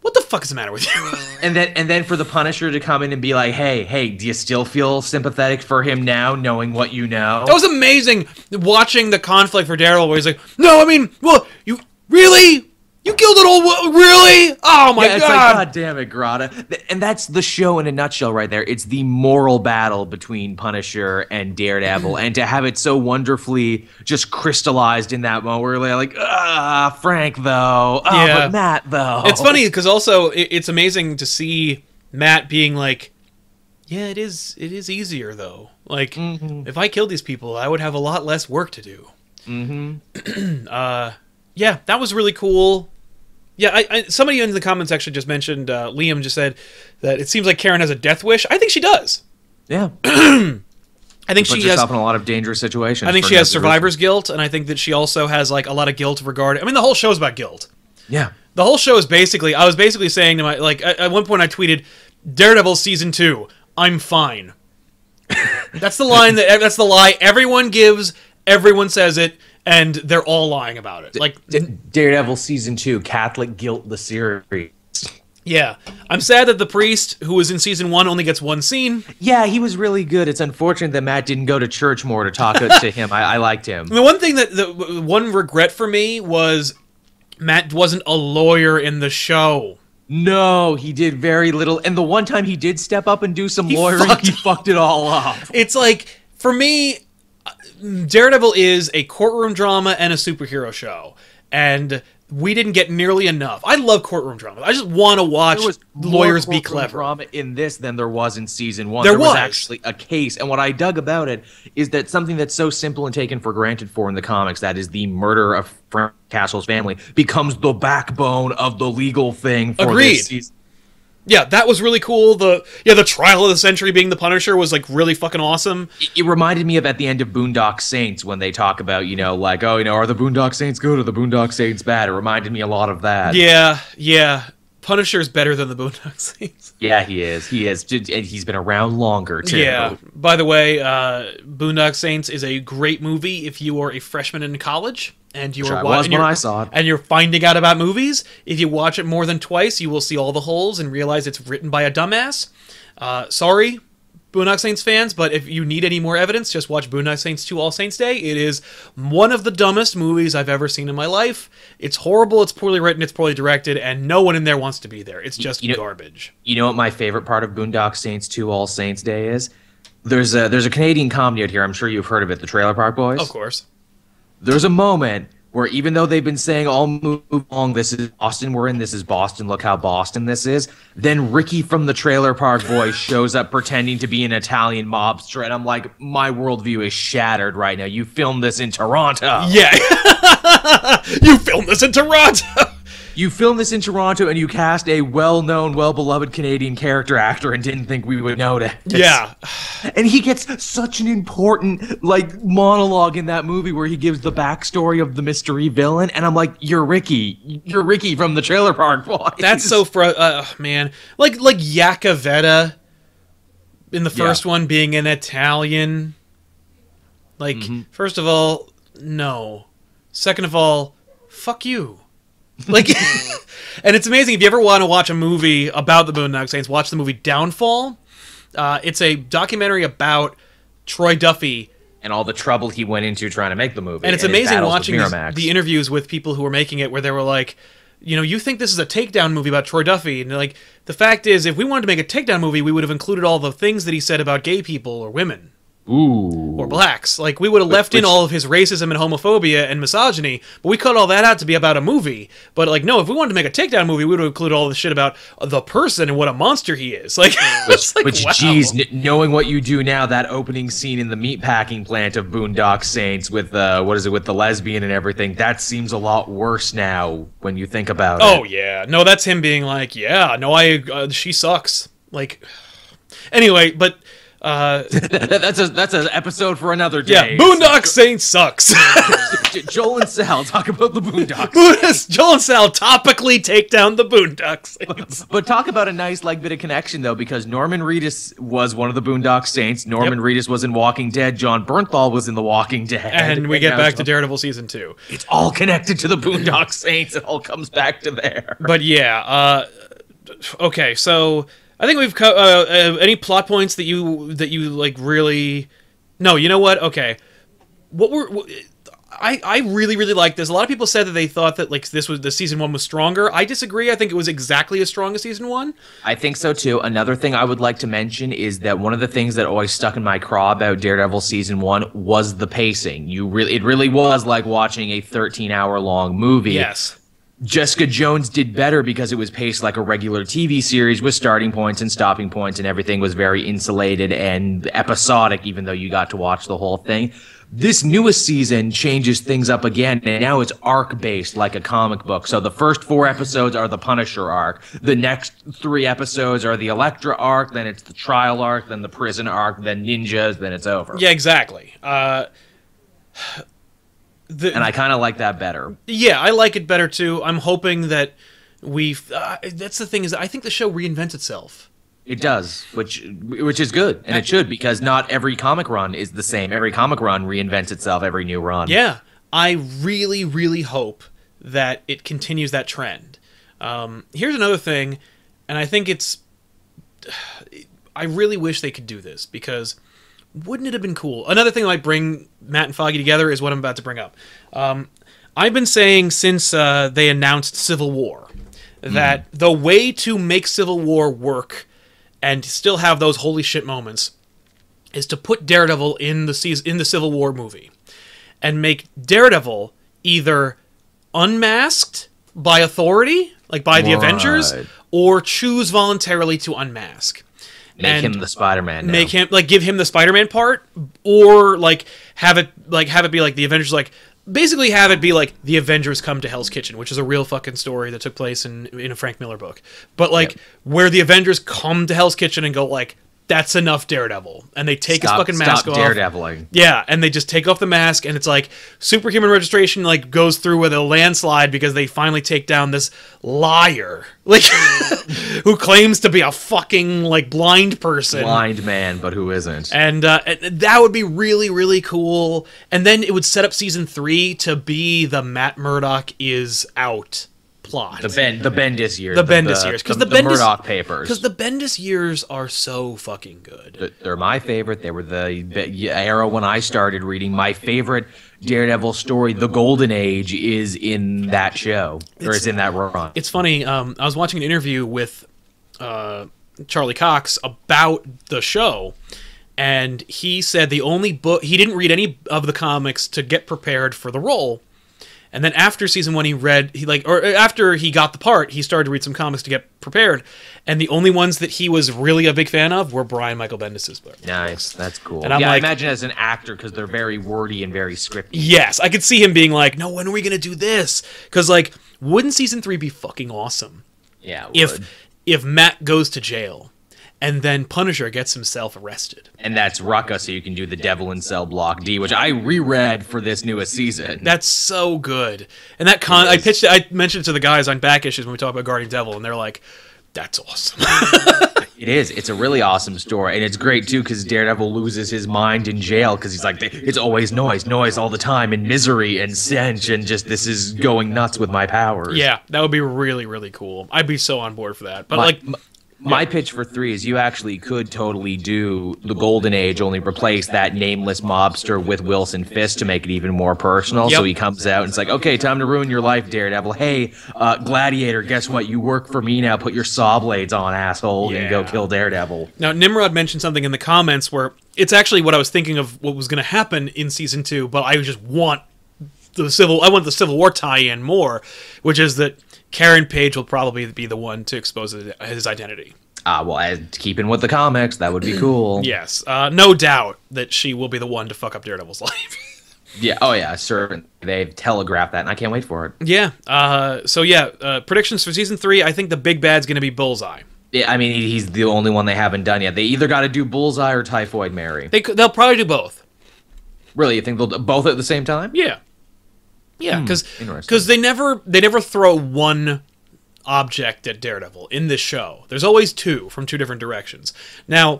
what the fuck is the matter with you? And then and then for the Punisher to come in and be like, "Hey, hey, do you still feel sympathetic for him now knowing what you know?" That was amazing watching the conflict for Daryl, where he's like, "No, I mean, well, you really, you killed it all, wo- really? Oh my yeah, god!" like, God damn it. Th- And that's the show in a nutshell right there. It's the moral battle between Punisher and Daredevil. and to have it so wonderfully just crystallized in that moment where they're like, ah, Frank, though. Oh, Yeah. but Matt, though. It's funny because also it's amazing to see Matt being like, "Yeah, it is. It is easier though. Like, if I killed these people, I would have a lot less work to do." Mm-hmm. uh, yeah, that was really cool. Yeah, I, I, somebody in the comments actually just mentioned uh, Liam just said that it seems like Karen has a death wish. I think she does. Yeah. I think Puts she has. herself in a lot of dangerous situations. I think she has survivor's guilt, and I think that she also has like a lot of guilt regarding. I mean, the whole show is about guilt. Yeah. The whole show is basically. I was basically saying to my like at, at one point I tweeted, "Daredevil season two, I'm fine." that's the line that that's the lie everyone gives. Everyone says it, and they're all lying about it. Like, D- Daredevil season two, Catholic Guilt, the series. yeah, I'm sad that the priest who was in season one only gets one scene. Yeah, he was really good. It's unfortunate that Matt didn't go to church more to talk to him. I, I liked him. The one thing that the one regret for me was Matt wasn't a lawyer in the show. No, he did very little. And the one time he did step up and do some lawyering, fucked- he fucked it all up. It's like for me, Daredevil is a courtroom drama and a superhero show, and we didn't get nearly enough. I love courtroom drama. I just want to watch There was lawyers more be clever. drama in this than there was in season one. There was. was. actually a case, and what I dug about it is that something that's so simple and taken for granted for in the comics, that is the murder of Frank Castle's family, becomes the backbone of the legal thing. For Agreed. This season. Yeah, that was really cool. The yeah, the trial of the century being the Punisher was like really fucking awesome. It- It reminded me of at the end of Boondock Saints when they talk about, you know, like, oh, you know, are the Boondock Saints good or the Boondock Saints bad? It reminded me a lot of that. Yeah, yeah. Punisher's better than the Boondock Saints. Yeah, he is. He is. And he's been around longer, too. Yeah. By the way, uh, Boondock Saints is a great movie if you are a freshman in college and you are I wa- when I saw it. and you're finding out about movies. If you watch it more than twice, you will see all the holes and realize it's written by a dumbass. Uh, sorry, Boondock Saints fans, but if you need any more evidence, just watch Boondock Saints 2 All Saints Day. It is one of the dumbest movies I've ever seen in my life. It's horrible, it's poorly written, it's poorly directed, and no one in there wants to be there. It's just You know- garbage. You know what my favorite part of Boondock Saints 2 All Saints Day is? There's a there's a Canadian comedy out here. I'm sure you've heard of it, the Trailer Park Boys. Of course. There's a moment where even though they've been saying all move along, this is Boston, we're in, this is Boston, look how Boston this is. Then Ricky from the Trailer Park Boys shows up pretending to be an Italian mobster, and I'm like, my worldview is shattered right now. You filmed this in Toronto. Yeah. you filmed this in Toronto. You filmed this in Toronto, and you cast a well-known, well-beloved Canadian character actor, and didn't think we would notice. yeah. And he gets such an important like monologue in that movie where he gives the backstory of the mystery villain, and I'm like, "You're Ricky, you're Ricky from the Trailer Park Boys." That's so fr- uh, man. Like like Yakavetta in the Yeah. first one being an Italian. Like first of all, no. Second of all, fuck you. Like and it's amazing if you ever want to watch a movie about the Boondock Saints, watch the movie Downfall. Uh, it's a documentary about Troy Duffy and all the trouble he went into trying to make the movie. and it's his amazing watching these- the interviews with people who were making it where they were like you know you think this is a takedown movie about troy duffy and like the fact is if we wanted to make a takedown movie we would have included all the things that he said about gay people or women Ooh, or blacks like we would have left in all of his racism and homophobia and misogyny but we cut all that out to be about a movie but like no if we wanted to make a takedown movie we would include all the shit about the person and what a monster he is like, it's like Which, wow. geez, kn- knowing what you do now, that opening scene in the meatpacking plant of Boondock Saints with uh, what is it with the lesbian and everything, that seems a lot worse now when you think about Oh it. Oh yeah, no, that's him being like, yeah, no, I uh, she sucks. Like, anyway, but uh, that's a that's an episode for another day. yeah. Boondock Saints sucks. Joel and Sal talk about the Boondocks. Joel and Sal topically take down the Boondock Saints. But talk about a nice like bit of connection though, because Norman Reedus was one of the Boondock Saints. Norman Yep. Reedus was in Walking Dead. Jon Bernthal was in The Walking Dead. And we get now back to Daredevil season two. It's all connected to the Boondock Saints. It all comes back to there. But yeah, uh, okay, so I think we've co- uh, uh, any plot points that you that you like really. No, you know what? Okay, what were. What, I, I really really like this. A lot of people said that they thought that like this was the season one was stronger. I disagree. I think it was exactly as strong as season one. I think so too. Another thing I would like to mention is that one of the things that always stuck in my craw about Daredevil season one was the pacing. You really, it really was like watching a 13 hour long movie. Yes. Jessica Jones did better because it was paced like a regular TV series with starting points and stopping points, and everything was very insulated and episodic, even though you got to watch the whole thing. This newest season changes things up again, and now it's arc based like a comic book. So the first four episodes are the Punisher arc. The next three episodes are the Elektra arc, then it's the trial arc, then the prison arc, then ninjas, then it's over. Yeah, exactly. Uh, the, And I kind of like that better. yeah, I like it better too. I'm hoping that we. Uh, that's the thing is, I think the show reinvents itself. It does, which which is good, and it should because not every comic run is the same. Every comic run reinvents itself every new run. Yeah, I really, really hope that it continues that trend. Um, here's another thing, and I think it's. I really wish they could do this because wouldn't it have been cool? Another thing that might bring Matt and Foggy together is what I'm about to bring up. Um, I've been saying since uh, they announced Civil War that the way to make Civil War work and still have those holy shit moments is to put Daredevil in the season, in the Civil War movie and make Daredevil either unmasked by authority, like by the Right. Avengers, or choose voluntarily to unmask. Make him the Spider-Man. now. Make him like give him the Spider-Man part, or like have it like have it be like the Avengers like basically have it be like the Avengers come to Hell's Kitchen, which is a real fucking story that took place in in a Frank Miller book. But like Yep. where the Avengers come to Hell's Kitchen and go like that's enough Daredevil, and they take stop, his fucking mask stop off. daredeviling. Yeah, and they just take off the mask, and it's like superhuman registration like goes through with a landslide because they finally take down this liar, like who claims to be a fucking like blind person. Blind man, but who isn't? And, uh, and that would be really, really cool. And then it would set up season three to be the Matt Murdock is out plot. The Ben the Bendis years. The Bendis years, 'cause the the Bendis- Murdock papers. because the Bendis years are so fucking good. Th- They're my favorite. They were the, the era when I started reading. My favorite Daredevil story, The Golden Age, is in that show or It's- is in that run. It's funny. Um, I was watching an interview with uh, Charlie Cox about the show, and he said the only book he didn't read any of the comics to get prepared for the role. And then after season one, he read he like or uh, after he got the part, he started to read some comics to get prepared. And the only ones that he was really a big fan of were Brian Michael Bendis's books. Nice, that's cool. And I'm yeah, like- I imagine as an actor because they're very wordy and very scripty. Yes, I could see him being like, "No, when are we gonna do this?" Because like, wouldn't season three be fucking awesome? Yeah, if would. if Matt goes to jail and then Punisher gets himself arrested. and that's Rucka, so you can do the Devil in Cell Block D, which I reread for this newest season. That's so good. And that con I pitched I mentioned it to the guys on back issues when we talk about Guardian Devil and they're like, That's awesome. It is. It's a really awesome story, and it's great too because Daredevil loses his mind in jail because he's like, it's always noise, noise all the time, and misery and stench, and just this is going nuts with my powers. yeah, that would be really, really cool. I'd be so on board for that. But My, like m- my pitch for three is you actually could totally do the Golden Age, only replace that nameless mobster with Wilson Fisk to make it even more personal. So he comes out and it's like, okay, time to ruin your life, Daredevil. Hey, uh, Gladiator, guess what? You work for me now. Put your saw blades on, asshole, and go kill Daredevil. Now, Nimrod mentioned something in the comments where it's actually what I was thinking of what was going to happen in season two, but I just want the civil. I want the Civil War tie-in more, which is that Karen Page will probably be the one to expose his identity. Ah, well, as, keeping with the comics, that would be cool. Yes, uh, no doubt that she will be the one to fuck up Daredevil's life. Yeah. Oh, yeah. Certain. They've telegraphed that, and I can't wait for it. yeah. Uh, so yeah, uh, predictions for season three. I think the big bad's going to be Bullseye. Yeah, I mean, he's the only one they haven't done yet. They either got to do Bullseye or Typhoid Mary. They they'll probably do both. Really, you think they'll do both at the same time? Yeah. Yeah, because interesting. they never they never throw one object at Daredevil in this show. There's always two from two different directions. Now,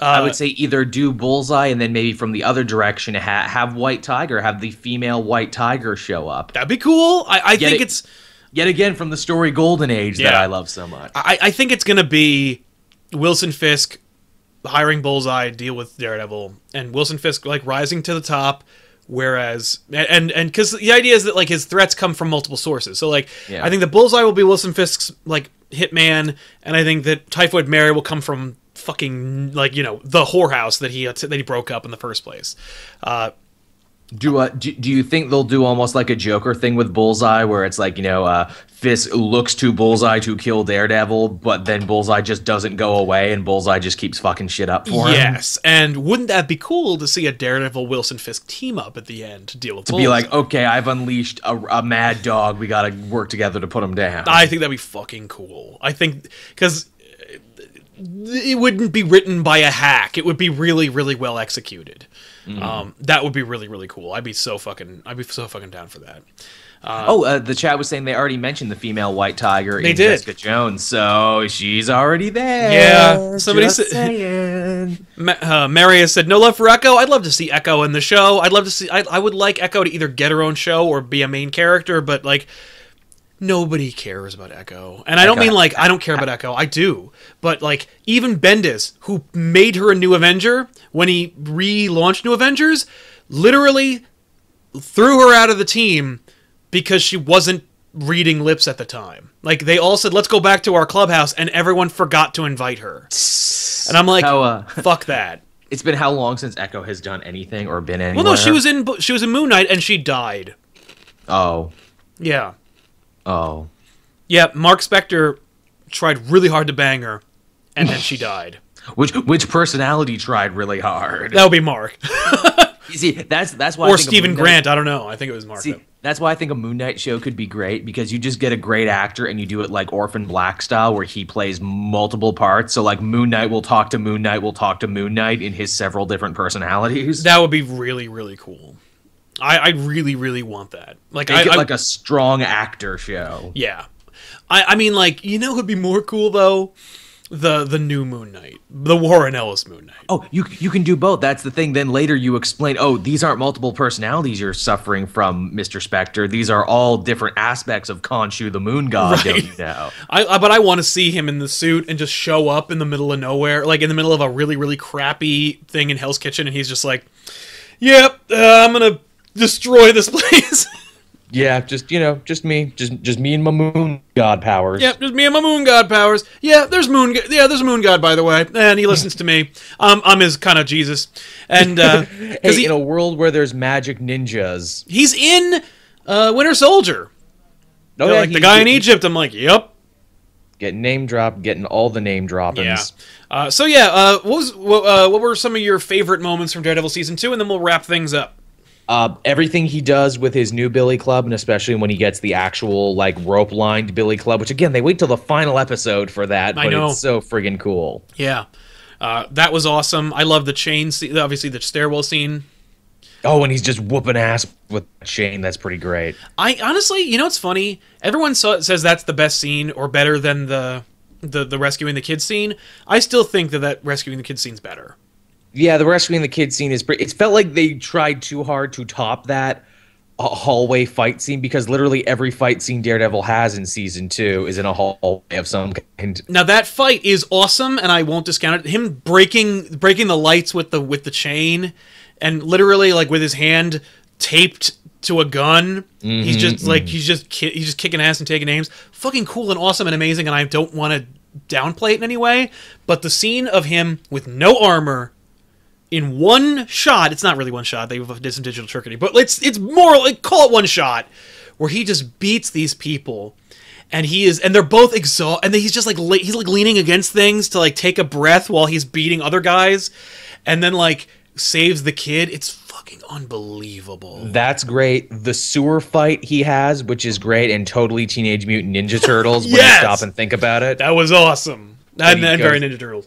uh, I would say either do Bullseye and then maybe from the other direction ha- have White Tiger, have the female White Tiger show up. that'd be cool. I, I think it- it's Yet again from the story Golden Age that I love so much. I, I think it's gonna be Wilson Fisk hiring Bullseye deal with Daredevil, and Wilson Fisk like rising to the top. Whereas, and and because the idea is that like his threats come from multiple sources. So like, Yeah. I think the Bullseye will be Wilson Fisk's like hitman, and I think that Typhoid Mary will come from fucking like you know the whorehouse that he that he broke up in the first place. Uh, Do, uh, do do you think they'll do almost like a Joker thing with Bullseye, where it's like you know, uh, Fisk looks to Bullseye to kill Daredevil, but then Bullseye just doesn't go away, and Bullseye just keeps fucking shit up for him. yes, and wouldn't that be cool to see a Daredevil Wilson Fisk team up at the end to deal with To be like, okay, I've unleashed a, a mad dog. We got to work together to put him down. I think that'd be fucking cool. I think because it wouldn't be written by a hack. It would be really, really well executed. Mm-hmm. Um, that would be really, really cool. I'd be so fucking, I'd be so fucking down for that. oh, uh, the chat was saying they already mentioned the female White Tiger They in did. Jessica Jones, so she's already there. Yeah, somebody Just said- saying. Ma- uh, Marius said, "No love for Echo. I'd love to see Echo in the show. I'd love to see. I, I would like Echo to either get her own show or be a main character, but like." Nobody cares about Echo. And I don't Echo- mean like I don't care about Echo. I do. But like even Bendis, who made her a new Avenger when he relaunched New Avengers, literally threw her out of the team because she wasn't reading lips at the time. Like they all said, "Let's go back to our clubhouse," and everyone forgot to invite her. And I'm like, How, uh, "Fuck that." It's been how long since Echo has done anything or been anywhere? Well, no, she was in she was in Moon Knight and she died. Oh, Yeah, oh. yeah. Mark Spector tried really hard to bang her, and then she died. Which which personality tried really hard? That would be Mark You see, that's that's why. Or Stephen Knight- Grant. I don't know. I think it was Mark. See, that's why I think a Moon Knight show could be great because you just get a great actor and you do it like Orphan Black style, where he plays multiple parts. So like Moon Knight will talk to Moon Knight, will talk to Moon Knight in his several different personalities. That would be really really cool. I, I really really want that. Like I, Make it I like a strong actor show. yeah. I I mean like you know who'd be more cool though the the new Moon Knight, the Warren Ellis Moon Knight. Oh, you you can do both. That's the thing. Then later you explain, oh, these aren't multiple personalities you're suffering from, Mister Spector. These are all different aspects of Khonshu, the Moon God. Don't Right. you know? I, I but I want to see him in the suit and just show up in the middle of nowhere, like in the middle of a really really crappy thing in Hell's Kitchen, and he's just like, "Yep, uh, I'm gonna destroy this place." Yeah, just you know, just me, just just me and my Moon God powers. yep, just me and my Moon God powers. Yeah, there's Moon. Yeah, there's a Moon God, by the way, and he listens to me. Um, I'm his kind of Jesus, and uh, Hey, he, in a world where there's magic ninjas, he's in uh, Winter Soldier. No, yeah, like the he- guy in Egypt. I'm like, yep. getting name dropped, getting all the name droppings. Yeah. Uh, so yeah, uh, what was what, uh, what were some of your favorite moments from Daredevil season two, and then we'll wrap things up. Uh, everything he does with his new Billy Club, and especially when he gets the actual like rope lined Billy Club, which again they wait till the final episode for that, I but know. it's so friggin' cool. Yeah, uh, that was awesome. I love the chain, scene, obviously the stairwell scene. Oh, and he's just whooping ass with Shane. That's pretty great. I honestly, you know, it's funny. Everyone says that's the best scene or better than the the the rescuing the kids scene. I still think that that rescuing the kids scene's better. Yeah, the rescuing the kid scene is pretty. It felt like they tried too hard to top that uh, hallway fight scene because literally every fight scene Daredevil has in season two is in a hallway of some kind. Now that fight is awesome, and I won't discount it. Him breaking breaking the lights with the with the chain, and literally like with his hand taped to a gun. he's just like he's just ki- he's just kicking ass and taking names. Fucking cool and awesome and amazing. And I don't want to downplay it in any way, but the scene of him with no armor in one shot. It's not really one shot. They did some digital trickery, but it's it's more like call it one shot, where he just beats these people, and he is and they're both exhausted, and he's just like le- he's like leaning against things to like take a breath while he's beating other guys, and then like saves the kid. It's fucking unbelievable. That's great. The sewer fight he has, which is great, and totally Teenage Mutant Ninja Turtles when you stop and think about it. That was awesome. And, and very goes- Ninja Turtles.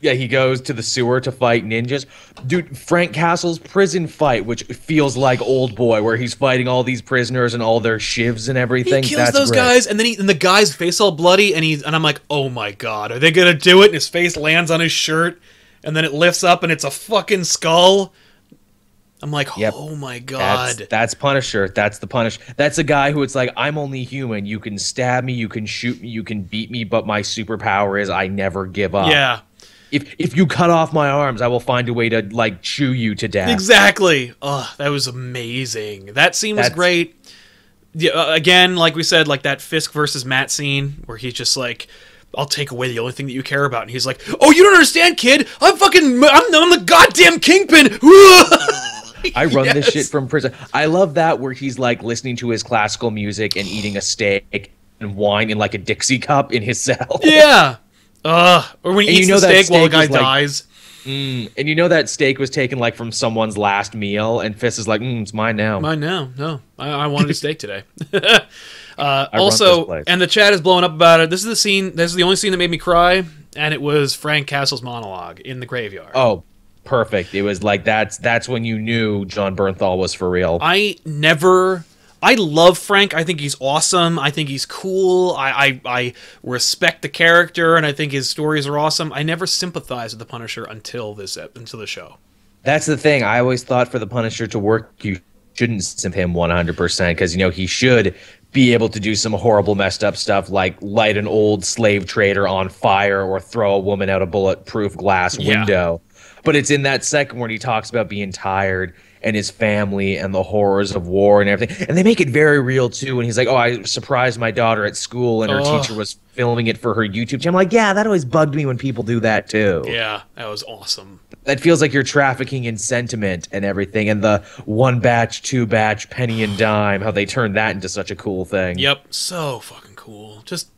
Yeah, he goes to the sewer to fight ninjas. Dude, Frank Castle's prison fight, which feels like Old Boy, where he's fighting all these prisoners and all their shivs and everything. He kills That's those great. guys, and then he and the guy's face all bloody, and he's and I'm like, oh my god, are they gonna do it? And his face lands on his shirt, and then it lifts up, and it's a fucking skull. I'm like, Yep. oh my god. That's, that's Punisher. That's the Punish. That's a guy who it's like, I'm only human. You can stab me, you can shoot me, you can beat me, but my superpower is I never give up. yeah, If if you cut off my arms, I will find a way to like chew you to death. exactly. Oh, that was amazing. That scene was That's- great. Yeah, uh, again, like we said, like that Fisk versus Matt scene where he's just like. I'll take away the only thing that you care about, and he's like, "Oh, you don't understand, kid. I'm fucking, I'm, I'm the goddamn kingpin." I run this shit from prison. I love that where he's like listening to his classical music and eating a steak and wine in like a Dixie cup in his cell. Yeah. Ugh. Or when he And you know the that steak while the guy like- dies. And you know that steak was taken like from someone's last meal, and Fisk is like, mm, "It's mine now." Mine now. No, I, I wanted a steak today. uh, also, and the chat is blowing up about it. This is the scene. This is the only scene that made me cry, and it was Frank Castle's monologue in the graveyard. Oh, perfect. It was like that's that's when you knew Jon Bernthal was for real. I never. I love Frank. I think he's awesome. I think he's cool. I, I I respect the character, and I think his stories are awesome. I never sympathized with the Punisher until this until the show. That's the thing. I always thought for the Punisher to work, you shouldn't simp him 100% because, you know, he should be able to do some horrible, messed up stuff like light an old slave trader on fire or throw a woman out a bulletproof glass Yeah. window. But it's in that second when he talks about being tired and his family and the horrors of war and everything. And they make it very real too. And he's like, Oh, I surprised my daughter at school and her teacher was filming it for her YouTube channel. I'm like, yeah, that always bugged me when people do that too Yeah, that was awesome. that feels like you're trafficking in sentiment and everything and the one batch two batch penny and dime how they turned that into such a cool thing Yep, so fucking cool. Just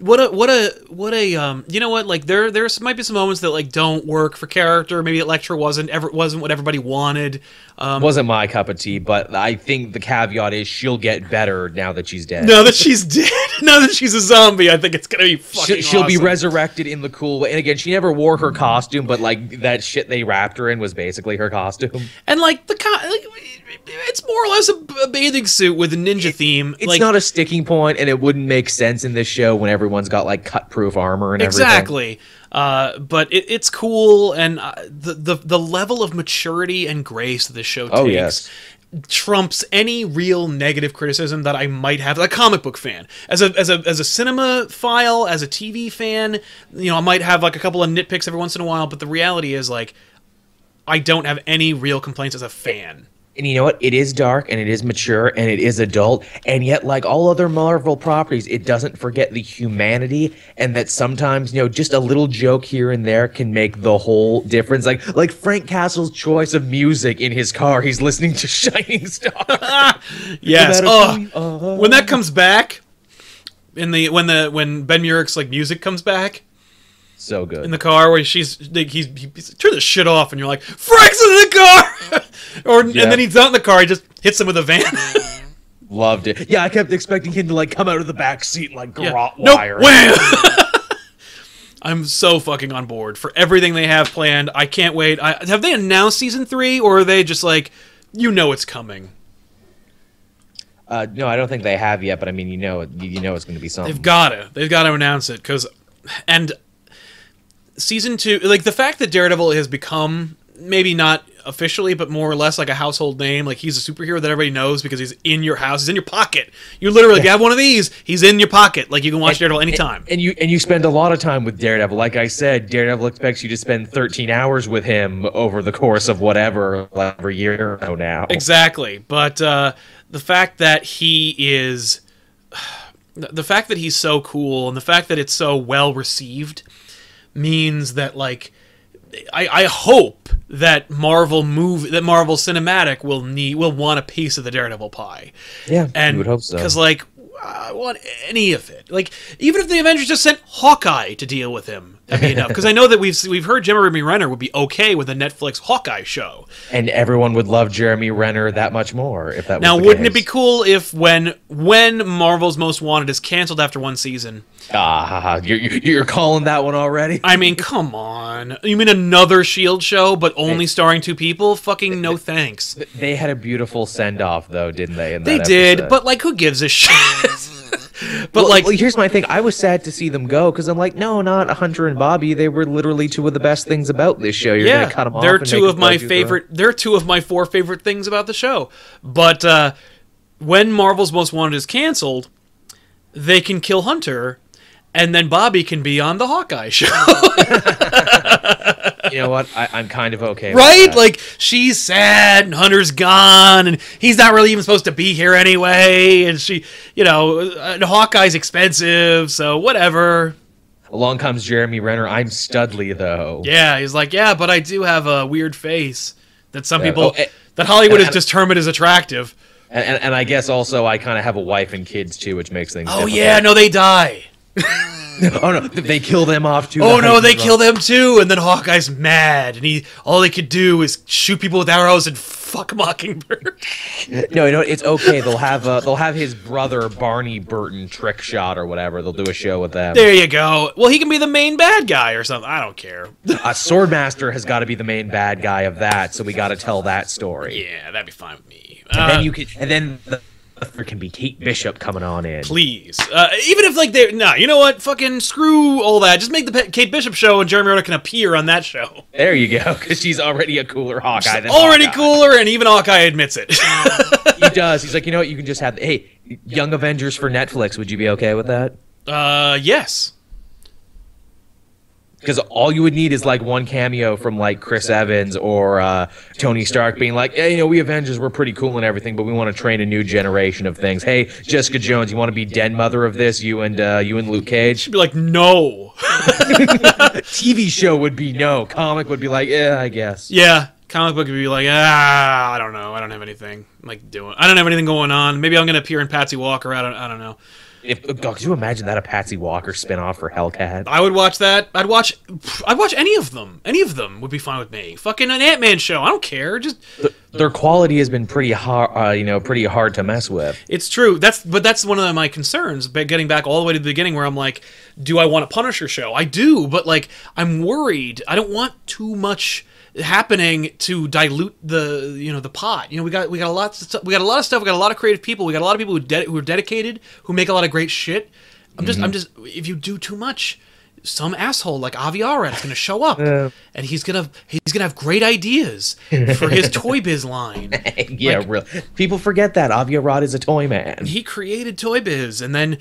what a what a what a um. You know what? Like there there's might be some moments that like don't work for character. Maybe Elektra wasn't ever wasn't what everybody wanted. Um, wasn't my cup of tea but i think the caveat is she'll get better now that she's dead now that she's dead, now that she's a zombie, I think it's gonna be fucking. She- she'll be resurrected in the cool way and again she never wore her costume but like that shit they wrapped her in was basically her costume and like the co- like, it's more or less a, a bathing suit with a ninja theme. it's like, not a sticking point and it wouldn't make sense in this show when everyone's got like cut proof armor and everything. exactly. Uh, but it, it's cool, and uh, the, the the level of maturity and grace that this show takes Oh, yes. trumps any real negative criticism that I might have. as a comic book fan, as a as a as a cinema file, as a TV fan, you know, I might have like a couple of nitpicks every once in a while. But the reality is, like, I don't have any real complaints as a fan. And you know what? It is dark and it is mature and it is adult. And yet, like all other Marvel properties, it doesn't forget the humanity and that sometimes, you know, just a little joke here and there can make the whole difference. Like like Frank Castle's choice of music in his car. He's listening to Shining Star. Yes. matter Oh, when that comes back, in the when the when Ben Urich's like music comes back so good. in the car where she's like, he's, he's turn the shit off and you're like Frank's in the car, or Yeah. and then he's not in the car. He just hits him with a van. Loved it. Yeah, I kept expecting him to like come out of the back seat and like Yeah. garrot Nope. Wham! I'm so fucking on board for everything they have planned. I can't wait. I, have they announced season three, or are they just like, you know, it's coming? Uh, no, I don't think they have yet, but I mean, you know, you know, it's going to be something. They've gotta. They've got to announce it because, and season two, like the fact that Daredevil has become maybe not officially, but more or less like a household name. Like he's a superhero that everybody knows because he's in your house. He's in your pocket. You literally if you have one of these. He's in your pocket. Like you can watch Daredevil anytime. And you and you spend a lot of time with Daredevil. Like I said, Daredevil expects you to spend 13 hours with him over the course of whatever, every year or so now. Exactly. But uh, the fact that he is. The fact that he's so cool and the fact that it's so well received means that, like, I, I hope that Marvel move that Marvel Cinematic will need will want a piece of the Daredevil pie. Yeah, and would hope so. Because like I want any of it. Like even if the Avengers just sent Hawkeye to deal with him, that'd be enough. Because I know that we've we've heard Jeremy Renner would be okay with a Netflix Hawkeye show. And everyone would love Jeremy Renner that much more if that was Now, the wouldn't it be cool if when when Marvel's Most Wanted is canceled after one season? Ah, ha, ha, you're, you're you're calling that one already? I mean, come on. You mean another Shield show, but only starring two people? Fucking no thanks. They had a beautiful send off, though, didn't they? in They that did, episode? but like, who gives a shit? but Well, like, well, here's my thing. I was sad to see them go because I'm like, no, not Hunter and Bobby. They were literally two of the best things about this show. You're yeah, gonna cut them off. they're two of my favorite. They're two of my four favorite things about the show. But uh, when Marvel's Most Wanted is canceled, they can kill Hunter, and then Bobby can be on the Hawkeye show. You know what? I, I'm kind of okay. with right? Like she's sad and Hunter's gone and he's not really even supposed to be here anyway and she, you know, and Hawkeye's expensive, so whatever. Along comes Jeremy Renner. I'm Studley, though. Yeah, he's like, "Yeah, but I do have a weird face that some Yeah. people Oh, eh, that Hollywood and- has determined as attractive." And, and, and I guess also I kind of have a wife and kids too, which makes things. Oh difficult. yeah, no they die. oh no, they kill them off too. Oh no, they kill them too and then Hawkeye's mad and he all he could do is shoot people with arrows and fuck Mockingbird. No, you know it's okay. They'll have uh, they'll have his brother Barney Barton trick shot or whatever. They'll do a show with them. there you go. Well, he can be the main bad guy or something. I don't care. Uh, Swordmaster has got to be the main bad guy of that, so we got to tell that story. Yeah, that'd be fine with me. And Uh, then you can, and then the, there can be Kate Bishop coming on in. please, uh, even if like they, nah, you know what? Fucking screw all that. Just make the Pe- Kate Bishop show, and Jeremy Renner can appear on that show. There you go, because she's already a cooler Hawkeye. Than Already Hawkeye. cooler, and even Hawkeye admits it. He does. He's like, you know what? You can just have hey, Young Avengers for Netflix. Would you be okay with that? uh, yes. Because all you would need is like one cameo from like Chris Evans or uh, Tony Stark being like, hey, you know, we Avengers were pretty cool and everything, but we want to train a new generation of things. Hey, Jessica Jones, you want to be den mother of this? You and uh, you and Luke Cage. She'd be like, no. TV show would be no. Comic would be like, yeah, I guess. yeah. Comic book would be like, ah, I don't know. I don't have anything like doing. I don't have anything going on. Maybe I'm gonna appear in Patsy Walker. I don't. I don't know. If God, could you imagine that a Patsy Walker spinoff for Hellcat? I would watch that. I'd watch. I'd watch any of them. Any of them would be fine with me. Fucking an Ant Man show. I don't care. Just Their quality has been pretty hard, uh, you know, pretty hard to mess with. It's true. That's but that's one of my concerns. But getting back all the way to the beginning, where I'm like, do I want a Punisher show? I do, but like I'm worried. I don't want too much happening to dilute the you know the pot. You know we got we got a lot of stuff, we got a lot of stuff. We got a lot of creative people. We got a lot of people who de- who are dedicated, who make a lot of great shit. I'm just, mm-hmm. I'm just. If you do too much, some asshole like Avi Arad is going to show up, and he's gonna he's gonna have great ideas for his Toy Biz line. yeah, Like- real. People forget that Avi Arad is a toy man. He created Toy Biz, and then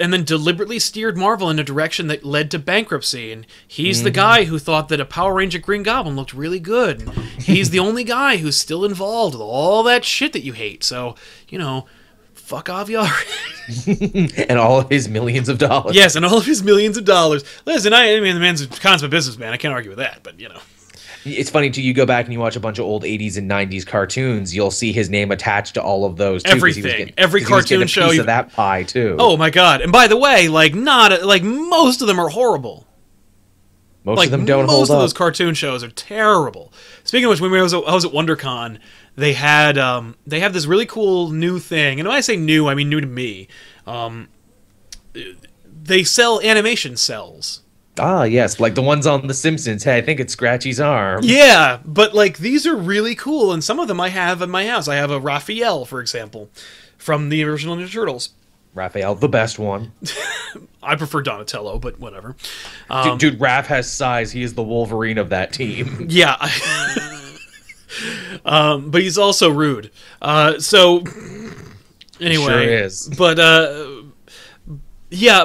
and then deliberately steered Marvel in a direction that led to bankruptcy. And he's the mm-hmm. guy who thought that a Power Ranger Green Goblin looked really good. And he's the only guy who's still involved with all that shit that you hate. So you know. Fuck Avi Arad. and all of his millions of dollars. Yes, and all of his millions of dollars. Listen, I, I mean, the man's a consummate businessman. I can't argue with that, but you know. It's funny too. You go back and you watch a bunch of old '80s and '90s cartoons. You'll see his name attached to all of those. Too, 'cause he was Everything. getting- Every 'cause he was cartoon show piece you- of that pie too. Oh my god! And by the way, like not like most of them are horrible. Most Like of them don't most hold of up. those cartoon shows are terrible. Speaking of which, when I was at, I was at WonderCon, they had um, they have this really cool new thing, and when I say new, I mean new to me. Um, they sell animation cells. ah, yes, like the ones on The Simpsons. Hey, I think it's Scratchy's arm. Yeah, but like these are really cool, and some of them I have in my house. I have a Raphael, for example, from the original Ninja Turtles. Raphael, the best one. I prefer Donatello, but whatever. dude, dude, Raph has size. He is the Wolverine of that team. Yeah. um, but he's also rude. Uh, so anyway, Sure is. But uh, yeah,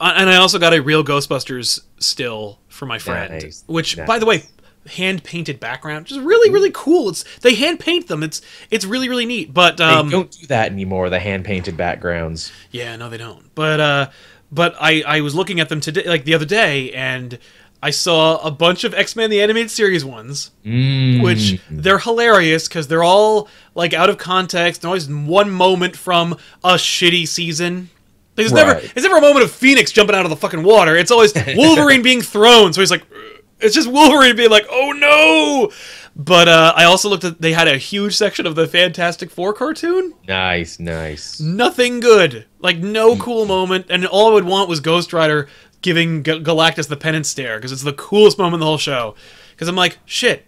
and I also got a real Ghostbusters still for my friend, Nice, which, nice. by the way, hand painted background, which is really really cool. It's they hand paint them. It's it's really really neat. But um, they don't do that anymore. The hand painted backgrounds. Yeah, no, they don't. But uh, but I I was looking at them today, like the other day, and I saw a bunch of X Men the animated series ones, Mm. which they're hilarious because they're all like out of context. They're always one moment from a shitty season. There's never Right. there's never a moment of Phoenix jumping out of the fucking water. It's always Wolverine being thrown. So he's like. It's just Wolverine being like, oh no. But uh, I also looked at they had a huge section of the Fantastic Four cartoon Nice, nice. nothing good. Like no cool moment, and all I would want was Ghost Rider giving G- Galactus the penance stare because it's the coolest moment in the whole show. Because I'm like, shit,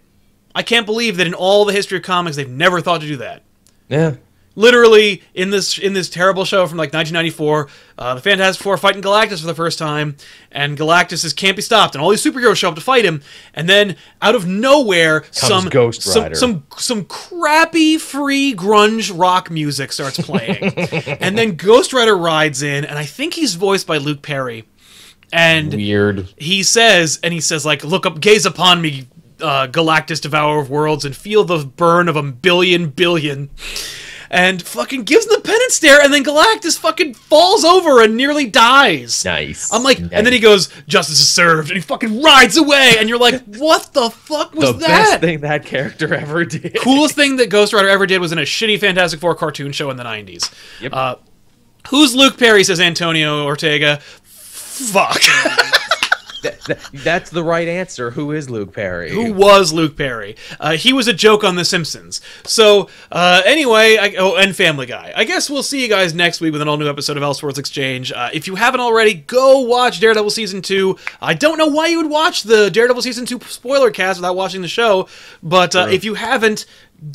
I can't believe that in all the history of comics they've never thought to do that. Yeah. Literally in this in this terrible show from like 1994, uh, the Fantastic Four fighting Galactus for the first time, and Galactus is can't be stopped, and all these superheroes show up to fight him, and then out of nowhere, some Ghost some, some some crappy free grunge rock music starts playing, and then Ghost Rider rides in, and I think he's voiced by Luke Perry, and Weird. he says, and he says like, look up, gaze upon me, uh, Galactus, devourer of worlds, and feel the burn of a billion billion. And fucking gives him the penance stare, and then Galactus fucking falls over and nearly dies. Nice. I'm like, and then he goes, "Justice is served," and he fucking rides away, and you're like, "What the fuck was the that?" best thing that character ever did. Coolest thing that Ghost Rider ever did was in a shitty Fantastic Four cartoon show in the '90s. Yep. Uh, who's Luke Perry? Says Antonio Ortega. Fuck. That- that- that's the right answer. Who is Luke Perry? Who was Luke Perry? Uh, he was a joke on The Simpsons. So, uh, anyway, I, oh, and Family Guy. I guess we'll see you guys next week with an all new episode of Elseworlds Exchange. Uh, if you haven't already, go watch Daredevil Season 2. I don't know why you would watch the Daredevil Season 2 spoiler cast without watching the show, but uh, if you haven't,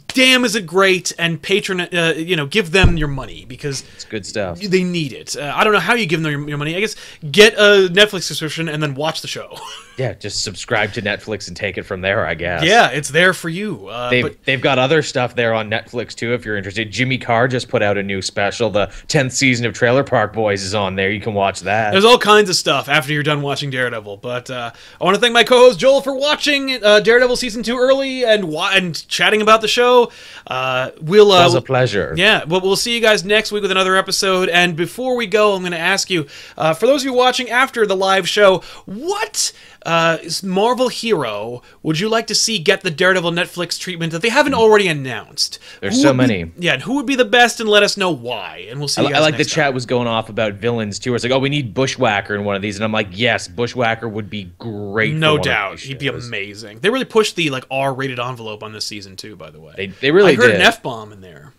damn is it great and patron uh, you know give them your money because It's good stuff. they need it. Uh, i don't know how you give them your, your money. I guess get a netflix subscription and then watch the show Yeah, just subscribe to Netflix and take it from there. I guess. yeah it's there for you uh, They've, but they've got other stuff there on Netflix too if you're interested. Jimmy Carr just put out a new special. The 10th season of Trailer Park Boys is on there. You can watch that. There's all kinds of stuff after you're done watching Daredevil. But uh, I want to thank my co-host Joel for watching uh, Daredevil season two early and wa- and chatting about the show. Uh, we'll uh, it was a pleasure. yeah, well, we'll see you guys next week with another episode. And before we go, I'm going to ask you, uh, for those of you watching after the live show, what uh, Marvel hero would you like to see get the Daredevil Netflix treatment that they haven't already announced? There's Who so would be- many. yeah, and who would be the best? And let us know why. And we'll see I, I like the time. chat was going off about villains too. It's like, oh, we need Bushwhacker in one of these, and I'm like, yes, Bushwhacker would be great. No doubt, he'd be amazing. They really pushed the like R-rated envelope on this season too. By the way, They they really I heard did. an F bomb in there.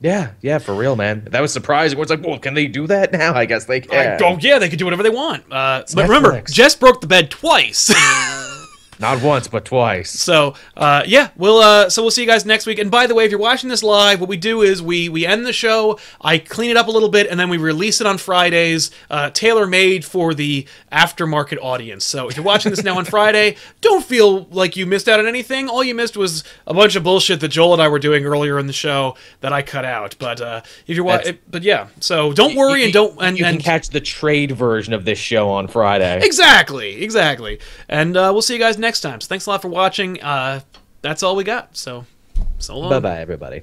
Yeah, yeah, for real, man. That was surprising. It's like, well, can they do that now? I guess they can. Like, oh yeah, they could do whatever they want. Uh, but remember, Jess broke the bed twice. Not once, but twice. So uh, yeah, we'll uh, so we'll see you guys next week. And by the way, if you're watching this live, what we do is we we end the show, I clean it up a little bit, and then we release it on Fridays, uh, tailor made for the aftermarket audience. So if you're watching this now on Friday, don't feel like you missed out on anything. All you missed was a bunch of bullshit that Joel and I were doing earlier in the show that I cut out. But uh, if you're watching, but yeah, so don't worry and don't and, you and can catch the trade version of this show on Friday. Exactly, exactly. And uh, we'll see you guys next time. So thanks a lot for watching. Uh, that's all we got. So, so long. Bye bye, everybody.